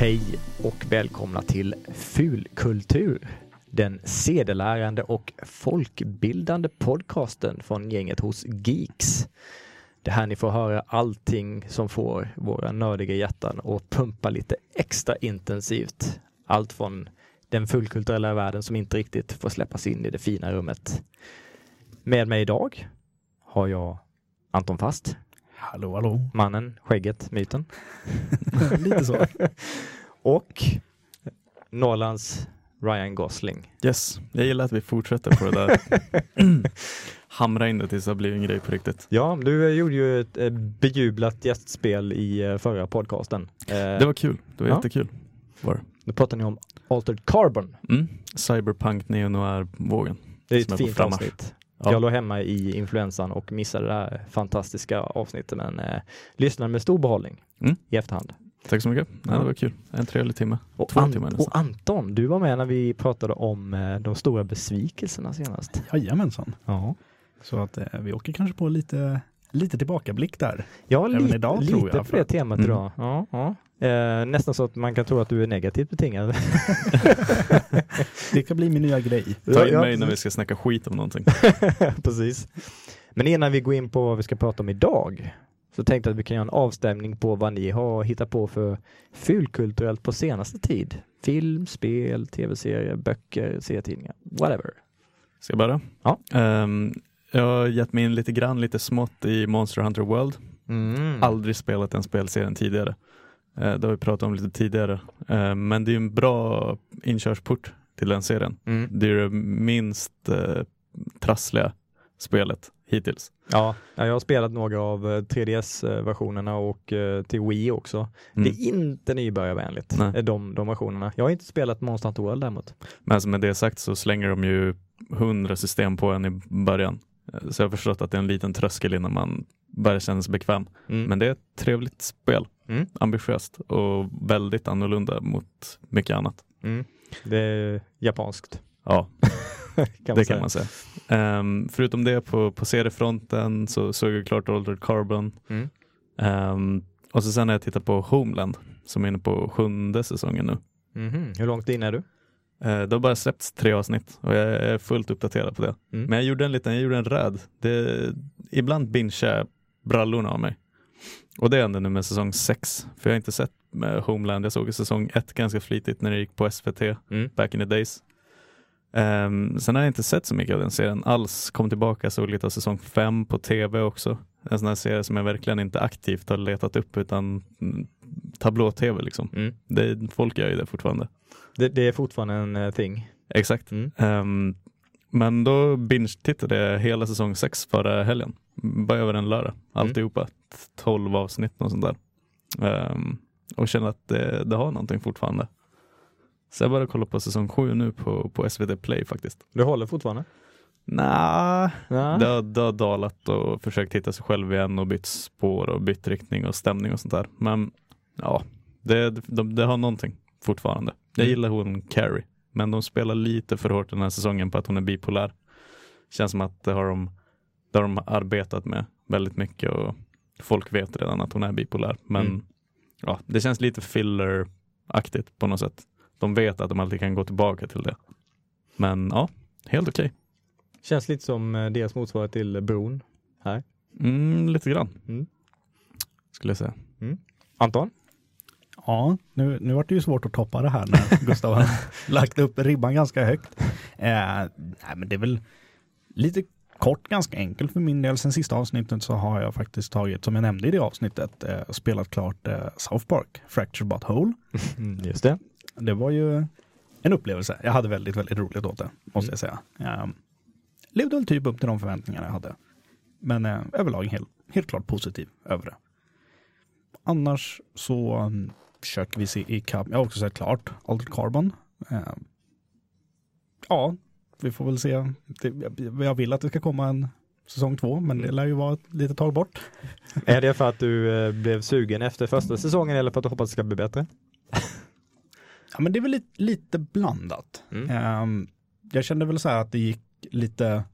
Hej och välkomna till Fulkultur. Den sedelärande och folkbildande podcasten från gänget hos Geeks. Det här ni får höra allting som får våra nördiga hjärtan att pumpa lite extra intensivt. Allt från den fullkulturella världen som inte riktigt får släppas in i det fina rummet. Med mig idag har jag Anton Fast, Hallå, hallå. mannen, skägget, myten. Lite så. Och Norrlands Ryan Gosling. Yes, jag gillar att vi fortsätter på det där. Hamra in det tills det blir en grej på riktigt. Ja, du eh, gjorde ju ett eh, bejublat gästspel i eh, förra podcasten. Det var kul, det var Ja. jättekul. Var. Då pratar ni om Altered Carbon. Mm. Cyberpunk neo noir-vågen. Det är ett fint avsnitt. Ja. Jag låg hemma i influensan och missade det här fantastiska avsnittet men eh, lyssnade med stor behållning Mm. i efterhand. Tack så mycket. Nej, det var kul. En trevlig timme. Och, Två An- timmar nästan. och Anton, du var med när vi pratade om eh, de stora besvikelserna senast. Jajamensan. Ja, Så att eh, vi åker kanske på lite, lite tillbakablick där. ja Även lite, idag, lite tror jag, på det temat Mm. idag. Ja, ja. Eh, nästan så att man kan tro att du är negativt betingad. Det kan bli min nya grej. Ta in Ja, mig när vi ska snacka skit om någonting. Precis. Men innan vi går in på vad vi ska prata om idag så tänkte jag att vi kan göra en avstämning på vad ni har hittat på för fulkulturellt på senaste tid. Film, spel, tv-serier, böcker, serietidningar, whatever. Ska jag börja? Ja. Ehm, jag har gett mig in lite grann, lite smått i Monster Hunter World. Mm. Aldrig spelat den spelserien tidigare. Eh, det har vi pratat om lite tidigare. Eh, men det är en bra inkörsport till den serien. Mm. Det är det minst eh, trassliga spelet hittills. Ja, ja, jag har spelat några av eh, 3DS-versionerna och till Wii också. Mm. Det är inte nybörjarvänligt, Nej. de, de versionerna. Jag har inte spelat Monster Hunter World däremot. Men alltså med det sagt så slänger de ju hundra system på en i början. Eh, Så jag har förstått att det är en liten tröskel innan man börjar känna sig bekväm. Mm. Men det är ett trevligt spel. Mm. Ambitiöst och väldigt annorlunda mot mycket annat. Mm. Det är japanskt, Ja, kan det säga. kan man säga. Ehm, förutom det på, på seriefronten så såg jag klart Altered Carbon. Mm. Ehm, och så sen har jag tittat på Homeland som är inne på sjunde säsongen nu. Mhm. Hur långt in är du? Eh, det har bara släppts tre avsnitt och jag är fullt uppdaterad på det. Mm. Men jag gjorde en liten, jag gjorde en räd. Det, ibland bingear jag brallorna av mig. Och det hände nu med säsong sex. För jag har inte sett med Homeland. Jag såg i säsong ett ganska flitigt när det gick på SVT Mm. back in the days. Ehm, sen har jag inte sett så mycket av den serien alls. Kom tillbaka, såg lite av säsong fem på tv också. En sån här serie som jag verkligen inte aktivt har letat upp utan mm, tablå-tv liksom. Mm. Det, folk gör ju det fortfarande. Det, det är fortfarande en uh, thing. Exakt. Mm. Ehm, men då binge-tittade jag hela säsong sex förra helgen. Bara över en lördag. Alltihopa. 12 avsnitt och sånt där. Ehm, och känner att det, det har någonting fortfarande. Så jag börjar kolla på säsong sju nu på, på SVT Play faktiskt. Du håller fortfarande? Nah, Ja. det, har, det har dalat och försökt hitta sig själv igen och bytt spår och bytt riktning och stämning och sånt där. Men ja, det, det, det har någonting fortfarande. Jag Mm. gillar hon Carrie, men de spelar lite för hårt den här säsongen på att hon är bipolär. Känns som att det har de, det har de arbetat med väldigt mycket och folk vet redan att hon är bipolär. Men Mm. ja, det känns lite filler-aktigt på något sätt. De vet att de alltid kan gå tillbaka till det. Men ja, helt okej. Känns lite som eh, deras motsvarighet till Bron. Mm, lite grann. Mm. Skulle jag säga. Anton? Ja, nu, nu var det ju svårt att toppa det här när Gustav har lagt upp ribban ganska högt. Eh, nej, men det är väl lite kort, ganska enkelt för min del. Sen sista avsnittet så har jag faktiskt tagit, som jag nämnde i det avsnittet, eh, spelat klart eh, South Park, Fractured But Whole. Mm, just det. Det var ju en upplevelse. Jag hade väldigt, väldigt roligt åt det, måste Mm. jag säga. Jag levde väl typ upp till de förväntningarna jag hade. Men eh, överlag helt, helt klart positiv över det. Annars så um, försöker vi se i kapp. Jag har också sett klart Altered Carbon. Eh, ja, vi får väl se. Jag- vill att det ska komma en säsong två, men det lär ju vara ett litet tag bort. Är det för att du eh, blev sugen efter första säsongen eller för att du hoppas att det ska bli bättre? Ja, men det är väl lite, lite blandat. Mm. Ehm, jag kände väl så här att det gick lite,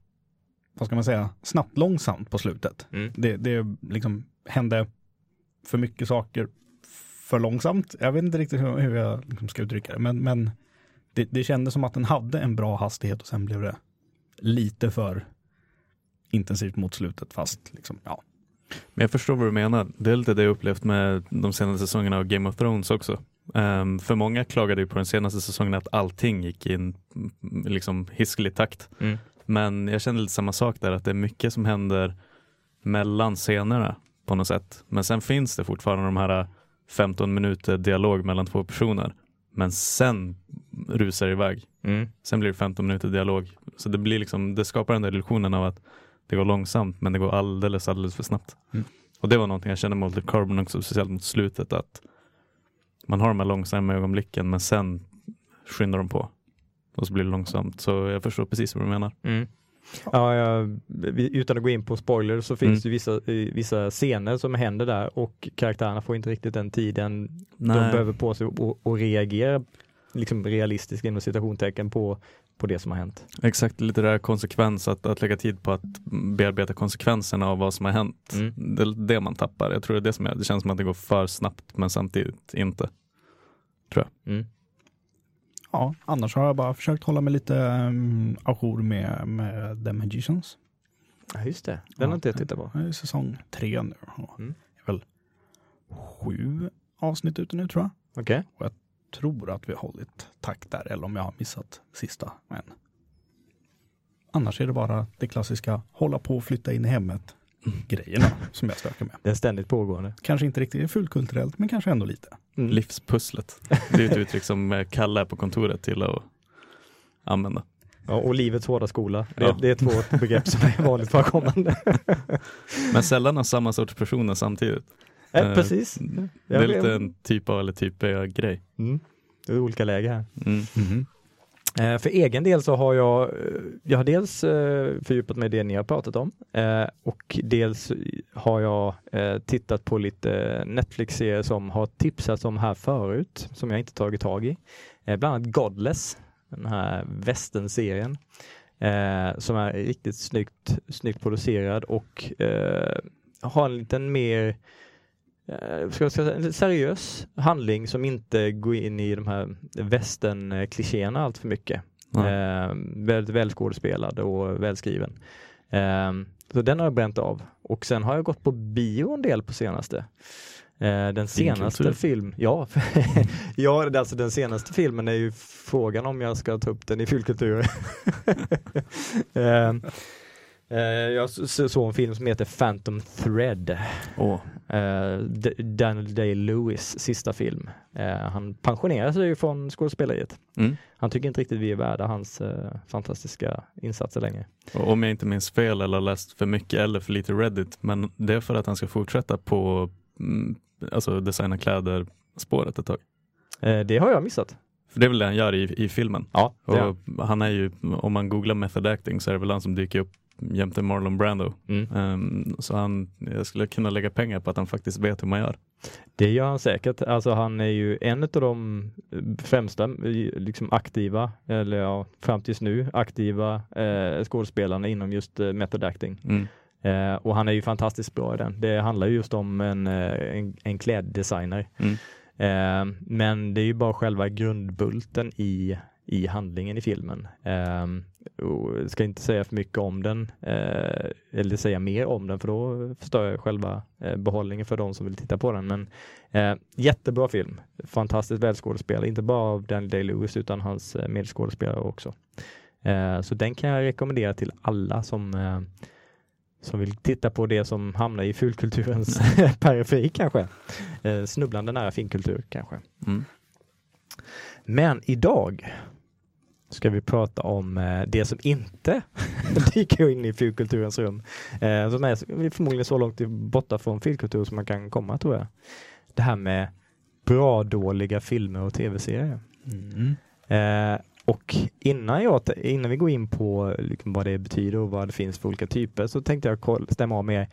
vad ska man säga, snabbt långsamt på slutet. Mm. Det, det liksom hände för mycket saker för långsamt. Jag vet inte riktigt hur, hur jag liksom ska uttrycka det, men, men det, det kändes som att den hade en bra hastighet och sen blev det lite för intensivt mot slutet fast liksom, ja. Men jag förstår vad du menar. Det är lite det jag upplevt med de senaste säsongerna av Game of Thrones också. Um, för många klagade ju på den senaste säsongen att allting gick i en mm, liksom, hiskelig takt. Mm. Men jag känner lite samma sak där, att det är mycket som händer mellan scenerna på något sätt. Men sen finns det fortfarande de här 15 minuter dialog mellan två personer. Men sen rusar det iväg. Mm. Sen blir det 15 minuter dialog. Så det, blir liksom, det skapar den där illusionen av att det går långsamt men det går alldeles, alldeles för snabbt. Mm. Och det var någonting jag kände med Altered Carbon också, speciellt mot slutet. att Man har de här långsamma ögonblicken men sen skyndar de på. Och så blir det långsamt. Så jag förstår precis vad du menar. Mm. Ja, jag, utan att gå in på spoilers så finns Mm. det vissa, eh, vissa scener som händer där och karaktärerna får inte riktigt den tiden de Nej. behöver på sig och, och reagera liksom realistiskt inom citationstecken på, på det som har hänt. Exakt, lite där konsekvens, att, att lägga tid på att bearbeta konsekvenserna av vad som har hänt. Mm. Det är det man tappar. Jag tror det är det som är, det känns som att det går för snabbt men samtidigt inte. Mm. Ja. Annars har jag bara försökt hålla mig lite um, ajour med, med The Magicians. Ja, just det. Den har inte jag tittat på. Det är säsong tre nu. Och Mm. Det är väl sju avsnitt ute nu tror jag. Okej. tror att vi har hållit takt där eller om jag har missat sista. Men annars är det bara det klassiska hålla på och flytta in i hemmet grejerna som jag stökar med. Det är ständigt pågående. Kanske inte riktigt fullt kulturellt men kanske ändå lite. Mm. Livspusslet. Det är ett uttryck som eh, Kalle på kontoret till att använda. Ja, och livets hårda skola. Det, Ja. det är två begrepp som är vanligt förekommande. Men sällan av samma sorts personer samtidigt. Eh, Eh, precis. Det är lite en typ A eller typ B-grej. Mm. Det är olika läger här. Mm. Eh, Eh, för egen del så har jag, eh, jag har dels eh, fördjupat mig i det ni har pratat om eh, och dels har jag eh, tittat på lite Netflix-serier som har tipsats om här förut som jag inte tagit tag i. Eh, Bland annat Godless, den här västern-serien eh, som är riktigt snyggt, snyggt producerad och eh, har en liten mer eh, ska jag säga, en seriös handling som inte går in i de här västern-klichéerna allt för mycket. Eh, väldigt välskådespelad och välskriven. Eh, så den har jag bränt av. Och sen har jag gått på bio en del på senaste. Eh, den senaste film, ja, ja alltså den senaste filmen är ju frågan om jag ska ta upp den i fyllkultur. eh, eh, jag såg en film som heter Phantom Thread. Eh, D- Daniel Day-Lewis sista film. Eh, han pensionerar sig ju från skådespeleriet. Mm. Han tycker inte riktigt vi är värda hans eh, fantastiska insatser längre. Och om jag inte minns fel eller läst för mycket eller för lite Reddit, men det är för att han ska fortsätta på mm, alltså designa kläder spåret ett tag. Eh, det har jag missat. För det är väl det han gör i, i filmen. Ja, han är ju, om man googlar method acting så är det väl han som dyker upp jämte Marlon Brando. mm. Ehm, så han, jag skulle kunna lägga pengar på att han faktiskt vet hur man gör. Det gör han säkert. Alltså han är ju en av de främsta liksom aktiva, eller ja, fram tills nu aktiva eh, skådespelarna inom just eh, method acting. Mm. Eh, och han är ju fantastiskt bra i den. Det handlar ju just om en, eh, en, en kläddesigner. Mm. Eh, men det är ju bara själva grundbulten i, i handlingen i filmen. Och ska inte säga för mycket om den, eh, eller säga mer om den för då förstör jag själva eh, behållningen för de som vill titta på den. Men eh, jättebra film, fantastiskt välskådespelad, inte bara av Daniel Day-Lewis utan hans eh, medskådespelare också. Eh, så den kan jag rekommendera till alla som eh, som vill titta på det som hamnar i fulkulturens periferi kanske. Snubblande nära finkultur kanske. Mm. Men idag ska vi prata om eh, det som inte dyker in i filkulturens rum. Eh, som är förmodligen så långt borta från filkultur som man kan komma tror jag. Det här med bra dåliga filmer och tv-serier. Mm. Eh, och innan, jag, innan vi går in på liksom vad det betyder och vad det finns för olika typer så tänkte jag stämma av med.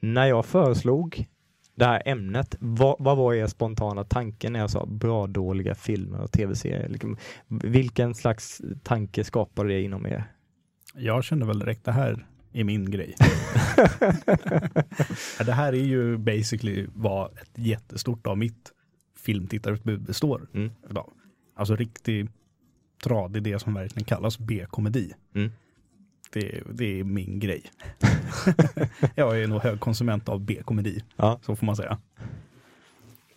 När jag föreslog det här ämnet, vad, vad var er spontana tanke när jag sa bra dåliga filmer och tv-serier? Liksom, vilken slags tanke skapade det inom er? Jag kände väl direkt det här är min grej. Det här är ju basically vad ett jättestort av mitt filmtittarutbud består Mm. av. Alltså riktig tradig, det som verkligen kallas B-komedi. Mm. Det, det är min grej. jag är nog hög konsument av B-komedi, Ja. så får man säga.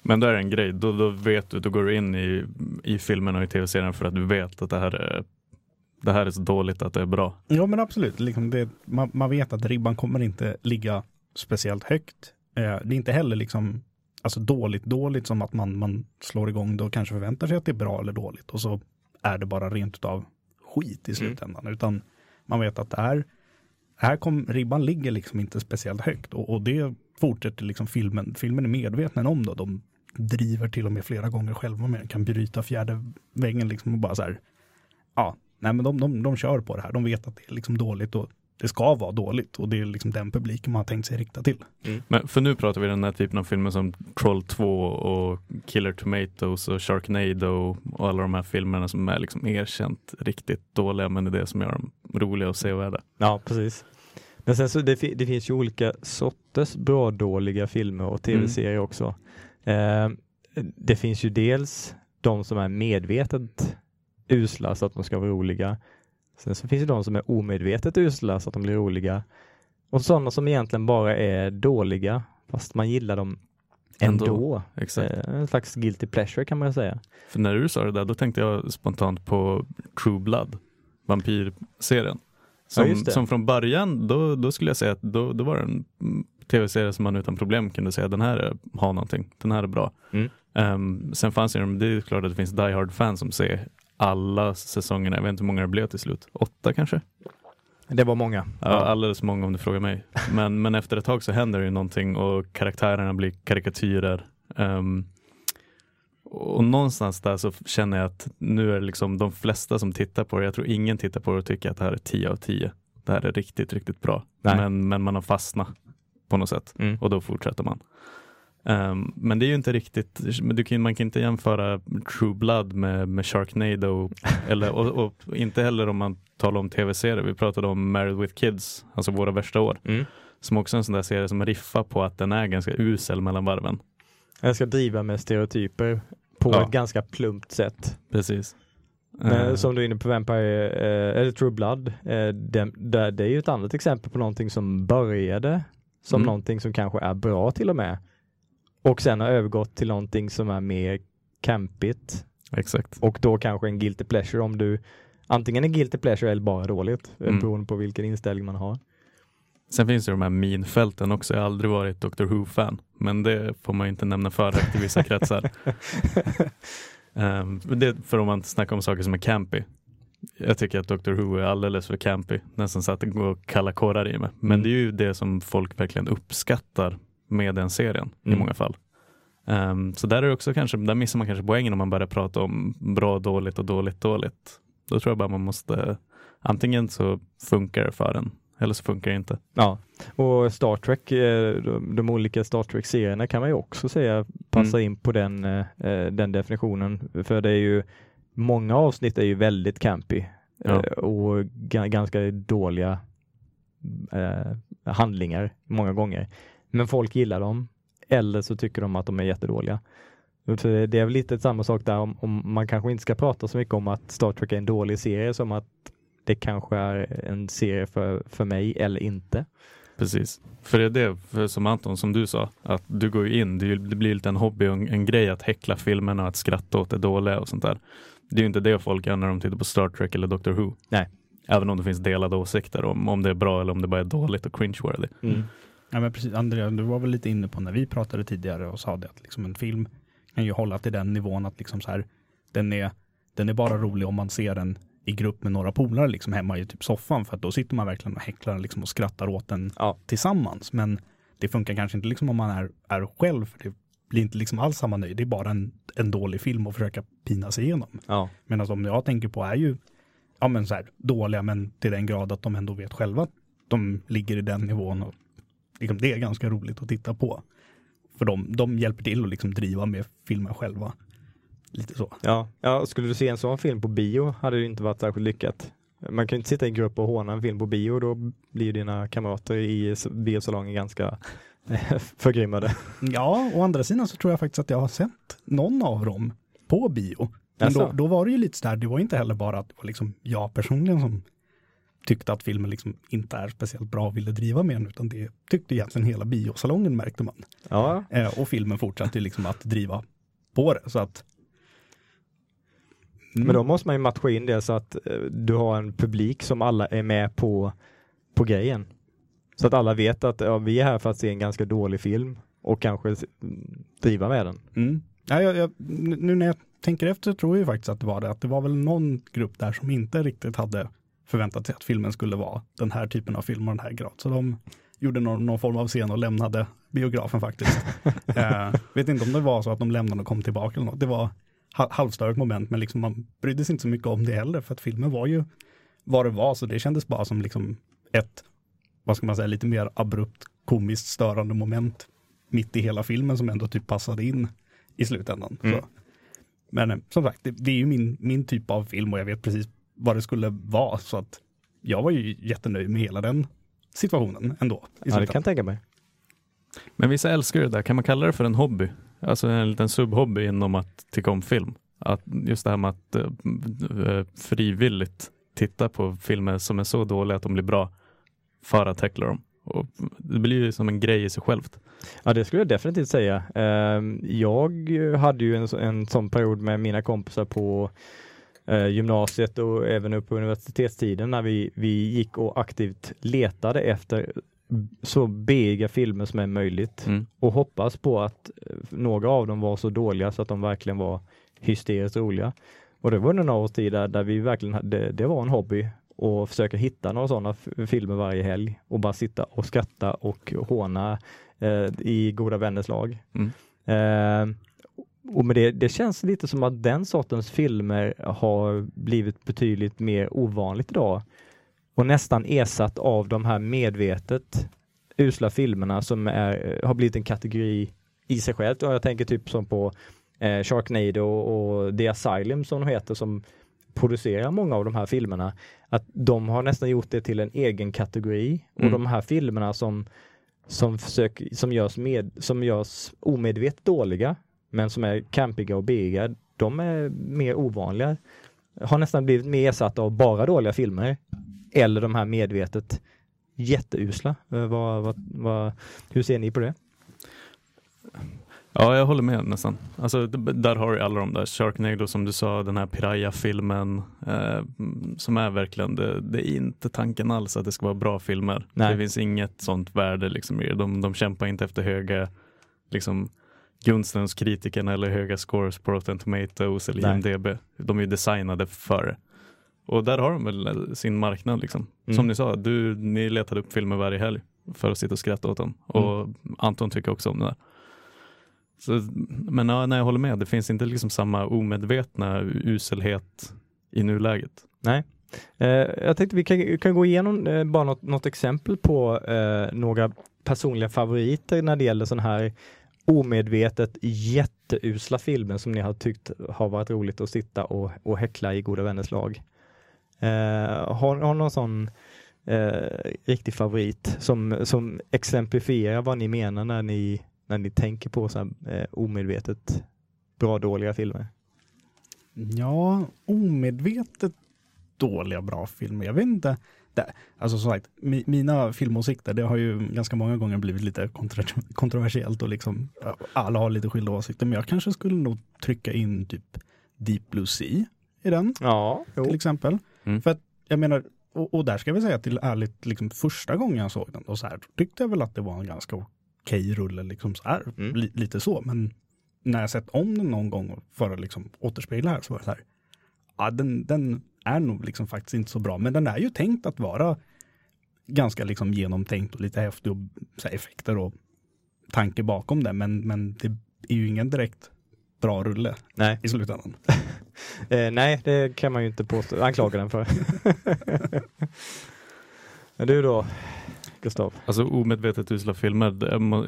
Men det är en grej, då, då vet du, då går du in i, i filmen och i tv-serien för att du vet att det här är det här är så dåligt att det är bra. Ja men absolut, liksom det, man, man vet att ribban kommer inte ligga speciellt högt. Eh, det är inte heller liksom alltså dåligt dåligt som att man, man slår igång det och kanske förväntar sig att det är bra eller dåligt och så är det bara rent utav skit i slutändan. Utan man vet att det här, här kom, ribban ligger liksom inte speciellt högt och, och det fortsätter liksom filmen. Filmen är medveten om det. De driver till och med flera gånger själva med kan bryta fjärde väggen liksom och bara så här. Ja, nej men de, de, de kör på det här. De vet att det är liksom dåligt och det ska vara dåligt och det är liksom den publiken man har tänkt sig rikta till. Men för nu pratar vi den här typen av filmer som Troll 2 och Killer Tomatoes och Sharknado och alla de här filmerna som är liksom erkänt riktigt dåliga men det är det som gör dem roliga och sevärda. Ja, precis. Men sen så det, det finns ju olika sorters bra dåliga filmer och tv-serier också. Eh, det finns ju dels de som är medvetet usla så att de ska vara roliga. Sen så finns det de som är omedvetet usla så att de blir roliga. Och sådana som egentligen bara är dåliga fast man gillar dem ändå. Ändå, Exakt. Eh, en slags guilty pleasure kan man säga. För när du sa det där då tänkte jag spontant på True Blood, vampyrserien. Som, Ja, som från början, då, då skulle jag säga att då, då var det en tv-serie som man utan problem kunde säga den här är- har någonting, den här är bra. Mm. Ehm, sen fanns det, det är klart att det finns Die Hard-fans som ser alla säsongerna, jag vet inte hur många det blev till slut, åtta kanske? Det var många. Ja. Alldeles många om du frågar mig. Men, men efter ett tag så händer det ju någonting och karaktärerna blir karikatyrer. Ehm, och någonstans där så känner jag att nu är det liksom de flesta som tittar på det, jag tror ingen tittar på det och tycker att det här är 10 av 10. Det här är riktigt, riktigt bra. Men, men man har fastnat på något sätt Mm. och då fortsätter man. Ehm, men det är ju inte riktigt, du kan, man kan inte jämföra True Blood med, med Sharknado eller, och, och inte heller om man talar om tv-serier. Vi pratade om Married with Kids, alltså Våra värsta år, Mm. som också är en sån där serie som riffar på att den är ganska usel mellan varven. Jag ska driva med stereotyper på Ja. ett ganska plumpt sätt. Precis. Men Eh, som du är inne på Vampire, eh, eller True Blood, eh, det, det, det är ju ett annat exempel på någonting som började som Mm. någonting som kanske är bra till och med. Och sen har övergått till någonting som är mer campigt Exakt. och då kanske en guilty pleasure om du antingen är guilty pleasure eller bara dåligt eh, Mm. beroende på vilken inställning man har. Sen finns det de här minfälten också. Jag har aldrig varit Doctor Who-fan, men det får man inte nämna för högt i vissa kretsar. Ehm, det är för om man snackar om saker som är campy. Jag tycker att Doctor Who är alldeles för campy, nästan så att det går kalla kårar i mig. Men Mm. det är ju det som folk verkligen uppskattar med den serien i Mm. många fall. Ehm, så där är också kanske, där missar man kanske poängen om man börjar prata om bra, dåligt och dåligt, dåligt. Då tror jag bara man måste, antingen så funkar det för en, eller så funkar det inte. Ja, och Star Trek, eh, de, de olika Star Trek-serierna kan man ju också säga passar in på den, eh, eh, den definitionen. För det är ju, många avsnitt är ju väldigt campy Ja. och ga- ganska dåliga handlingar många gånger. Men folk gillar dem, eller så tycker de att de är jättedåliga. Så det det är väl lite samma sak där om, om man kanske inte ska prata så mycket om att Star Trek är en dålig serie som att det kanske är en serie för, för mig eller inte. Precis. För det är det, för som Anton, som du sa, att du går ju in, det, blir lite en hobby och en, en grej att häckla filmerna och att skratta åt det dåliga och sånt där. Det är ju inte det folk gör när de tittar på Star Trek eller Doctor Who. Nej. Även om det finns delade åsikter om, om det är bra eller om det bara är dåligt och cringe-worthy. Ja men precis, Andrea, du var väl lite inne på när vi pratade tidigare och sa det att liksom en film kan ju hålla till den nivån att liksom så här, den är, den är bara rolig om man ser den i grupp med några polare liksom hemma i typ soffan för att då sitter man verkligen och häcklar liksom och skrattar åt den Ja. tillsammans. Men det funkar kanske inte liksom om man är, är själv för det blir inte liksom alls samma nöjd. Det är bara en, en dålig film att försöka pina sig igenom. Ja. Medan de jag tänker på är ju ja, men så här, dåliga men till den grad att de ändå vet själva att de ligger i den nivån och liksom, det är ganska roligt att titta på. För de, de hjälper till att liksom driva med filmen själva. Lite så. Ja. ja, skulle du se en sån film på bio hade det inte varit särskilt lyckat. Man kan ju inte sitta i en grupp och håna en film på bio, då blir dina kamrater i biosalongen ganska förgrymmade. Ja, å andra sidan så tror jag faktiskt att jag har sett någon av dem på bio. Men då, då var det ju lite så där, det var inte heller bara att det var liksom jag personligen som tyckte att filmen liksom inte är speciellt bra och ville driva med den, utan det tyckte egentligen hela biosalongen märkte man. Ja, Eh, och filmen fortsatte liksom att driva på det, så att Mm. men då måste man ju matcha in det så att eh, du har en publik som alla är med på, på grejen. Så att alla vet att ja, vi är här för att se en ganska dålig film och kanske mm, driva med den. Mm. Ja, jag, jag, nu när jag tänker efter tror jag ju faktiskt att det var det, att det var väl någon grupp där som inte riktigt hade förväntat sig att filmen skulle vara den här typen av film och den här grad. Så de gjorde någon, någon form av scen och lämnade biografen faktiskt. eh, vet inte om det var så att de lämnade och kom tillbaka eller något. Det var halvstörigt moment, men liksom man brydde sig inte så mycket om det heller, för att filmen var ju vad det var, så det kändes bara som liksom ett, vad ska man säga, lite mer abrupt komiskt störande moment mitt i hela filmen som ändå typ passade in i slutändan. Mm. Så. Men eh, som sagt, det, det är ju min, min typ av film och jag vet precis vad det skulle vara. Så att jag var ju jättenöjd med hela den situationen ändå. I Ja, det kan jag tänka mig. Men vissa älskar det där. Kan man kalla det för en hobby? Alltså en liten subhobby inom att tycka om film. Att just det här med att uh, frivilligt titta på filmer som är så dåliga att de blir bra för att tackla dem. Och det blir ju som en grej i sig självt. Ja, det skulle jag definitivt säga. Ehm, jag hade ju en, en sån period med mina kompisar på eh, gymnasiet och även upp på universitetstiden när vi, vi gick och aktivt letade efter så bega filmer som är möjligt Mm. och hoppas på att eh, några av dem var så dåliga så att de verkligen var hysteriskt roliga. Och det var under några års tid där, där vi verkligen hade, det var en hobby och försöka hitta några sådana filmer varje helg och bara sitta och skratta och håna eh, i goda vänners lag. Mm. Eh, och med det, det känns lite som att den sortens filmer har blivit betydligt mer ovanligt idag och nästan ersatt av de här medvetet usla filmerna som är, har blivit en kategori i sig självt. Och jag tänker typ som på eh, Sharknado och The Asylum som de heter som producerar många av de här filmerna. Att de har nästan gjort det till en egen kategori och Mm. de här filmerna som som, försök, som, görs med, som görs omedvetet dåliga men som är campiga och biga, de är mer ovanliga. Har nästan blivit mer ersatta av bara dåliga filmer eller de här medvetet jätteusla. Eh, Vad, vad, vad, hur ser ni på det? Ja, jag håller med nästan. Alltså, där har du alla de där. Sharknado som du sa, den här Piraya-filmen eh, som är verkligen, det, det är inte tanken alls att det ska vara bra filmer. Nej. Det finns inget sånt värde liksom i det. De, de kämpar inte efter höga liksom, gunsten hos kritikerna eller höga scores på Rotten Tomatoes eller. IMDB. De är ju designade för det. Och där har de väl eh, sin marknad liksom. Mm. Som ni sa, du, ni letade upp filmer varje helg för att sitta och skratta åt dem. Och Anton tycker också om det där. Så, men ja, nej, jag håller med, det finns inte liksom samma omedvetna uselhet i nuläget. Nej. Eh, jag tänkte vi kan, kan gå igenom eh, bara något, något exempel på eh, några personliga favoriter när det gäller sån här omedvetet jätteusla filmer som ni har tyckt har varit roligt att sitta och, och häckla i goda vänners lag. Eh, har, har någon sån eh, riktig favorit som, som exemplifierar vad ni menar när ni, när ni tänker på så här, eh, omedvetet bra dåliga filmer? Ja, omedvetet dåliga bra filmer. Jag vet inte. Det, alltså som sagt, mi, mina filmåsikter, det har ju ganska många gånger blivit lite kontro- kontroversiellt och liksom alla har lite skilda åsikter. Men jag kanske skulle nog trycka in typ Deep Blue Sea i den Ja, till exempel. Mm. För att jag menar, och, och där ska vi säga till ärligt, liksom första gången jag såg den, och så här, tyckte jag väl att det var en ganska okej rulle, liksom så här, Mm. li, lite så. Men när jag sett om den någon gång för att liksom återspegla här så var det så här, ja den, den är nog liksom faktiskt inte så bra, men den är ju tänkt att vara ganska liksom genomtänkt och lite häftig och så här, effekter och tanke bakom det, men, men det är ju ingen direkt bra rulle nej. i slutändan. Eh, nej, det kan man ju inte påstå, anklaga den för. Men du då, Gustav? Alltså omedvetet usla filmer,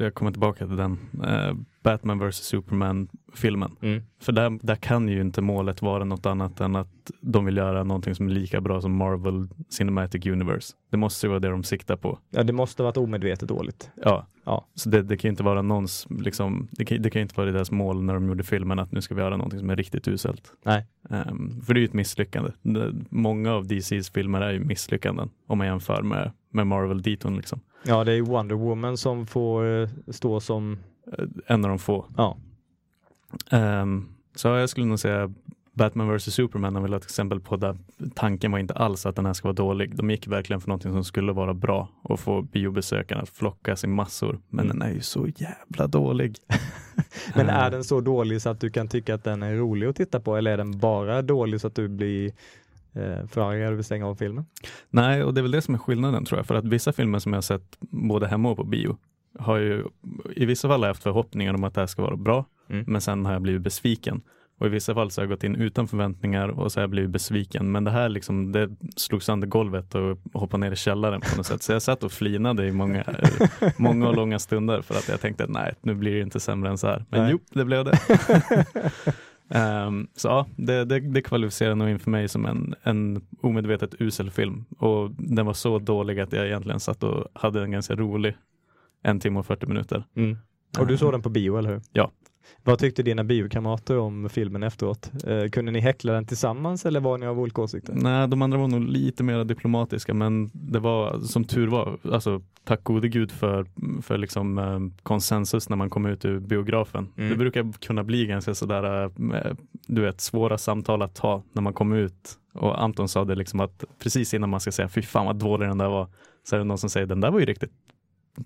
jag kommer tillbaka till den. Eh, Batman vs Superman-filmen. Mm. För där, där kan ju inte målet vara något annat än att de vill göra någonting som är lika bra som Marvel Cinematic Universe. Det måste ju vara det de siktar på. Ja, det måste varit omedvetet dåligt. Ja, Ja. så det, det kan ju inte vara någons, liksom, det, kan, det kan inte vara deras mål när de gjorde filmen att nu ska vi göra någonting som är riktigt uselt. Nej. Ehm, för det är ju ett misslyckande. Många av DCs filmer är ju misslyckanden om man jämför med, med Marvel-diton. Liksom. Ja, det är Wonder Woman som får eh, stå som, Eh, En av de få. ja, Ehm, så jag skulle nog säga Batman vs Superman är väl ett exempel på där tanken var inte alls att den här ska vara dålig. De gick verkligen för någonting som skulle vara bra och få biobesökarna att flockas i massor. Men Mm. den är ju så jävla dålig. Men är den så dålig så att du kan tycka att den är rolig att titta på eller är den bara dålig så att du blir eh, förargad och vill stänga av filmen? Nej, och det är väl det som är skillnaden tror jag. För att vissa filmer som jag har sett både hemma och på bio har ju i vissa fall har jag haft förhoppningar om att det här ska vara bra. Mm. Men sen har jag blivit besviken. Och i vissa fall så har jag gått in utan förväntningar och så har jag blivit besviken. Men det här liksom, det slog sönder golvet och hoppade ner i källaren på något sätt. Så jag satt och flinade i många, många och långa stunder för att jag tänkte nej, nu blir det inte sämre än så här. Men Nej. jo, det blev det. Ehm, så ja, det, det, det kvalificerar nog in för mig som en, en omedvetet usel film. Och den var så dålig att jag egentligen satt och hade en ganska rolig en timme och 40 minuter. Mm. Och du såg den på bio, eller hur? Ja. Vad tyckte dina biokamrater om filmen efteråt? Eh, kunde ni häckla den tillsammans eller var ni av olika åsikter? Nej, de andra var nog lite mer diplomatiska, men det var som tur var, alltså tack gode gud för, för liksom, eh, konsensus när man kom ut ur biografen. Mm. Det brukar kunna bli ganska sådär, eh, du vet, svåra samtal att ta när man kom ut. Och Anton sa det liksom att precis innan man ska säga fy fan vad dålig den där var, så är det någon som säger den där var ju riktigt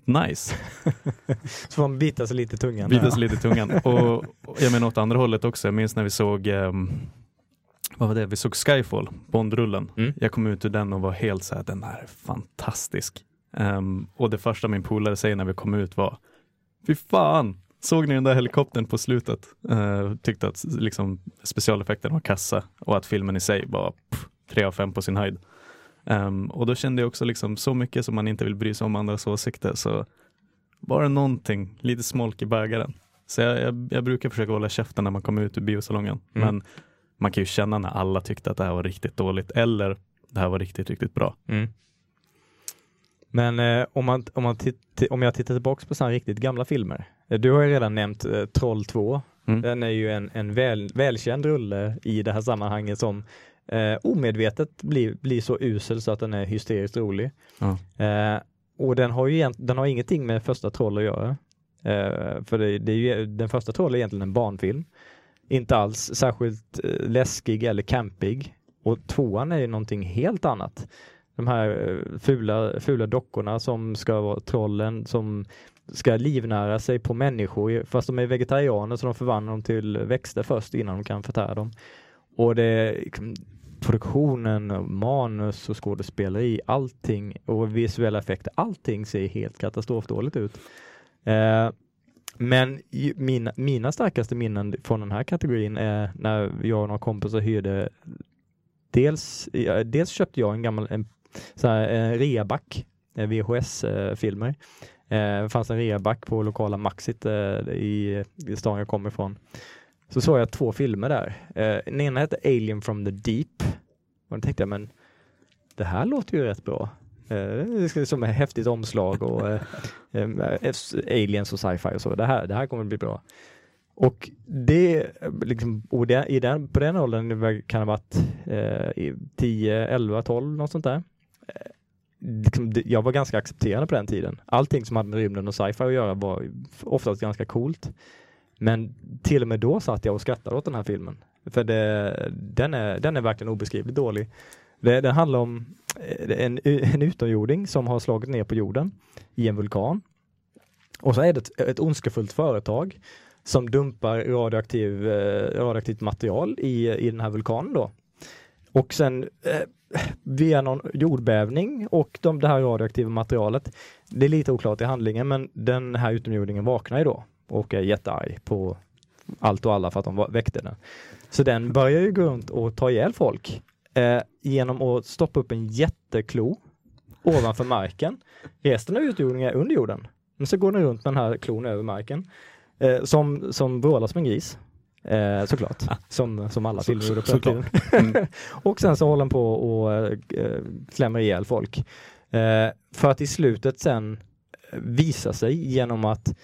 nice. Så får man bita sig lite i tungan. Bita sig lite i tungan. Och, och jag menar åt andra hållet också, jag minns när vi såg ehm, vad var det? Vi såg Skyfall, Bondrullen. Mm. Jag kom ut ur den och var helt så här, den här är fantastisk. Ehm, och det första min polare säger när vi kom ut var, fy fan, såg ni den där helikoptern på slutet? Uh, tyckte att liksom, specialeffekten var kassa och att filmen i sig var pff, tre av fem på sin höjd. Ehm, och då kände jag också liksom så mycket som man inte vill bry sig om andras åsikter så var det någonting, lite smolk i bägaren. Så jag, jag, jag brukar försöka hålla käften när man kommer ut ur biosalongen. Mm. Men man kan ju känna när alla tyckte att det här var riktigt dåligt eller det här var riktigt, riktigt bra. Mm. Men eh, om, man, om, man om jag tittar tillbaka på sådana riktigt gamla filmer. Eh, Du har ju redan nämnt eh, Troll 2. Mm. Den är ju en, en väl, välkänd rulle i det här sammanhanget som eh, omedvetet blir, blir så usel så att den är hysteriskt rolig. Ja. Eh, och den har ju egent- den har ingenting med första Troll att göra. Eh, för det, det är ju, den första Troll är egentligen en barnfilm. Inte alls särskilt eh, läskig eller campig. Och tvåan är ju någonting helt annat. De här eh, fula, fula dockorna som ska vara trollen som ska livnära sig på människor fast de är vegetarianer så de förvandlar dem till växter först innan de kan förtära dem. Och det produktionen, manus och skådespeleri, allting och visuella effekter, allting ser helt katastrofdåligt ut. Eh, men mina, mina starkaste minnen från den här kategorin är när jag och några kompisar hyrde dels, dels köpte jag en gammal en, så här, en reaback, eh, VHS-filmer. Eh, det fanns en reaback på lokala Maxit eh, i, i stan jag kommer ifrån. Så såg jag två filmer där. Eh, den ena hette Alien from the Deep. Och då tänkte jag, men det här låter ju rätt bra. Eh, som ett häftigt omslag och eh, eh, aliens och sci-fi och så. Det här, det här kommer bli bra. Och det, liksom, och det, i den, på den åldern kan det ha varit eh, i 10, 11, 12, något sånt där. Liksom, det- jag var ganska accepterande på den tiden. Allting som hade med rymden och sci-fi att göra var oftast ganska coolt. Men till och med då satt jag och skrattade åt den här filmen. För det, den, är, den är verkligen obeskrivligt dålig. Det, den handlar om eh, en, en utomjording som har slagit ner på jorden i en vulkan. Och så är det ett, ett ondskefullt företag som dumpar radioaktiv, eh, radioaktivt material i, i den här vulkanen då. Och sen eh, via någon jordbävning och de, det här radioaktiva materialet, det är lite oklart i handlingen men den här utomjordingen vaknar ju då och är jättearg på allt och alla för att de väckte den. Så den börjar ju gå runt och ta ihjäl folk eh, genom att stoppa upp en jätteklo ovanför marken. Resten av utjordningen är under jorden. Men så går den runt med den här klon över marken. Eh, som, som vrålar som en gris. Eh, såklart, som, som alla filmer gjorde på den tiden. Mm. och sen så håller den på och eh, klämmer ihjäl folk. Eh, för att i slutet sen visa sig genom att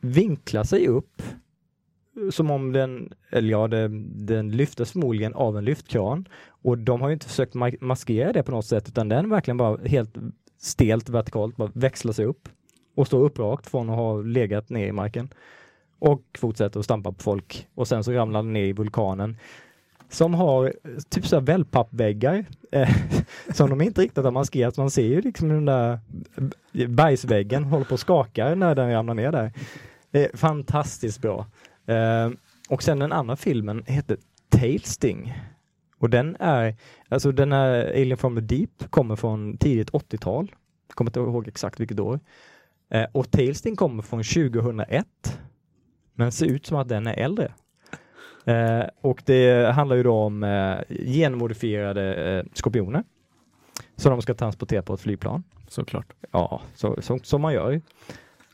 vinklar sig upp som om den, eller ja, den, den lyftes förmodligen av en lyftkran. Och de har ju inte försökt maskera det på något sätt utan den verkligen bara helt stelt vertikalt bara växlar sig upp och står upprakt från att ha legat ner i marken och fortsätter att stampa på folk och sen så ramlar den ner i vulkanen som har typ så här wellpappväggar eh, som de inte riktigt har maskerat. Man ser ju liksom den där bergsväggen håller på att skaka när den ramlar ner där. Det är fantastiskt bra. Eh, och sen den andra filmen heter Tailsting. Och den är, alltså den är Alien from the Deep, kommer från tidigt 80-tal. Kommer inte ihåg exakt vilket år. Eh, och Tailsting kommer från 2001. Men ser ut som att den är äldre. Eh, och det handlar ju då om eh, genmodifierade eh, skorpioner. Som de ska transportera på ett flygplan. Såklart. Ja, så, så, som man gör.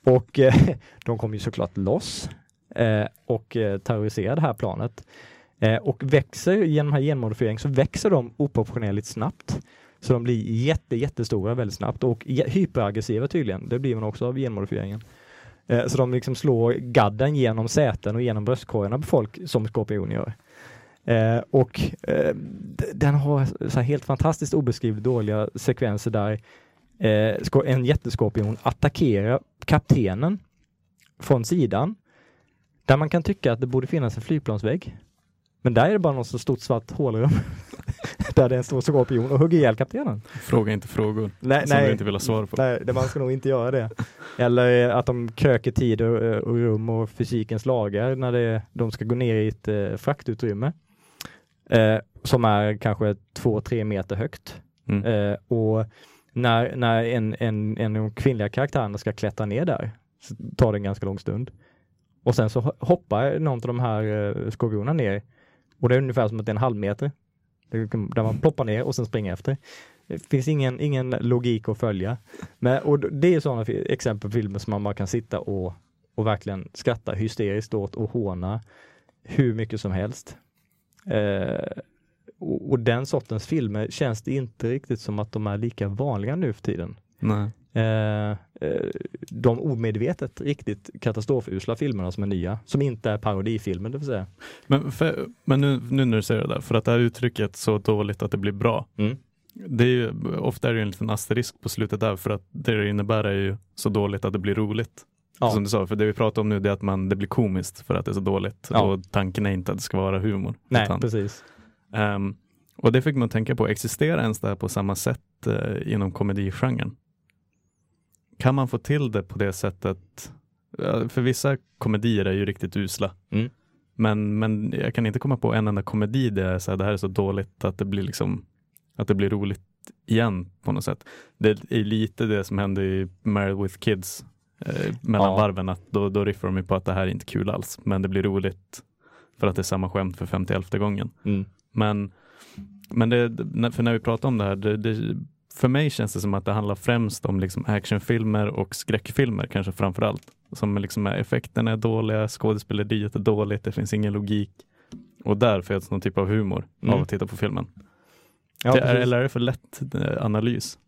Och eh, de kommer ju såklart loss eh, och eh, terroriserar det här planet. Eh, och växer, genom den här genmodifieringen så växer de oproportionerligt snabbt. Så de blir jätte, jättestora väldigt snabbt och hyperaggressiva tydligen. Det blir man också av genmodifieringen. Eh, så de liksom slår gadden genom säten och genom bröstkorgarna på folk som skorpioner gör. Eh, och eh, den har så här helt fantastiskt obeskrivligt dåliga sekvenser där eh, en jätteskorpion attackerar kaptenen från sidan. Där man kan tycka att det borde finnas en flygplansvägg. Men där är det bara något så stort svart hålrum. där det är en stor skorpion och hugger ihjäl kaptenen. Fråga inte frågor Nej, som nej. du inte vill ha svar på. Nej, det man ska nog inte göra det. Eller att de kröker tid och, och rum och fysikens lagar när det, de ska gå ner i ett eh, fraktutrymme. Eh, som är kanske två, tre meter högt. Mm. Eh, och när, när en, en, en av de kvinnliga karaktärerna ska klättra ner där så tar det en ganska lång stund. Och sen så hoppar någon av de här eh, skorpionerna ner och det är ungefär som att det är en halv meter. Där man ploppar ner och sen springer efter. Det finns ingen, ingen logik att följa. Men, och det är sådana exempel på filmer som man bara kan sitta och, och verkligen skratta hysteriskt åt och håna hur mycket som helst. Eh, och, och den sortens filmer känns det inte riktigt som att de är lika vanliga nu för tiden. Nej. Eh, eh, de omedvetet riktigt katastrofusla filmerna som är nya, som inte är parodifilmer det vill säga. Men, för, men nu, nu när du säger det där, för att det här uttrycket så dåligt att det blir bra. Mm. Det är ju, ofta är det en liten asterisk på slutet där för att det det innebär är ju så dåligt att det blir roligt. Ja. Som du sa, för det vi pratar om nu är att man, det blir komiskt för att det är så dåligt. Ja. Och tanken är inte att det ska vara humor. Nej, utan, precis. Ehm, och det fick man tänka på, existerar ens det här på samma sätt eh, inom komedigenren? Kan man få till det på det sättet? Ja, För vissa komedier är ju riktigt usla. Mm. Men, men jag kan inte komma på en enda komedi där så här, det här är så dåligt att det blir liksom att det blir roligt igen på något sätt. Det är lite det som hände i Married with Kids eh, mellan Ja. varven, att då, då riffar de ju på att det här är inte kul alls, men det blir roligt för att det är samma skämt för 51 gången. Mm. Men, men det, för när vi pratar om det här, det, det, för mig känns det som att det handlar främst om liksom actionfilmer och skräckfilmer kanske framför allt. Som liksom är, effekterna är dåliga, skådespeleriet är dåligt, det finns ingen logik. Och där föds någon typ av humor Mm. av att titta på filmen. Ja, det är, precis. eller är det för lätt eh, analys?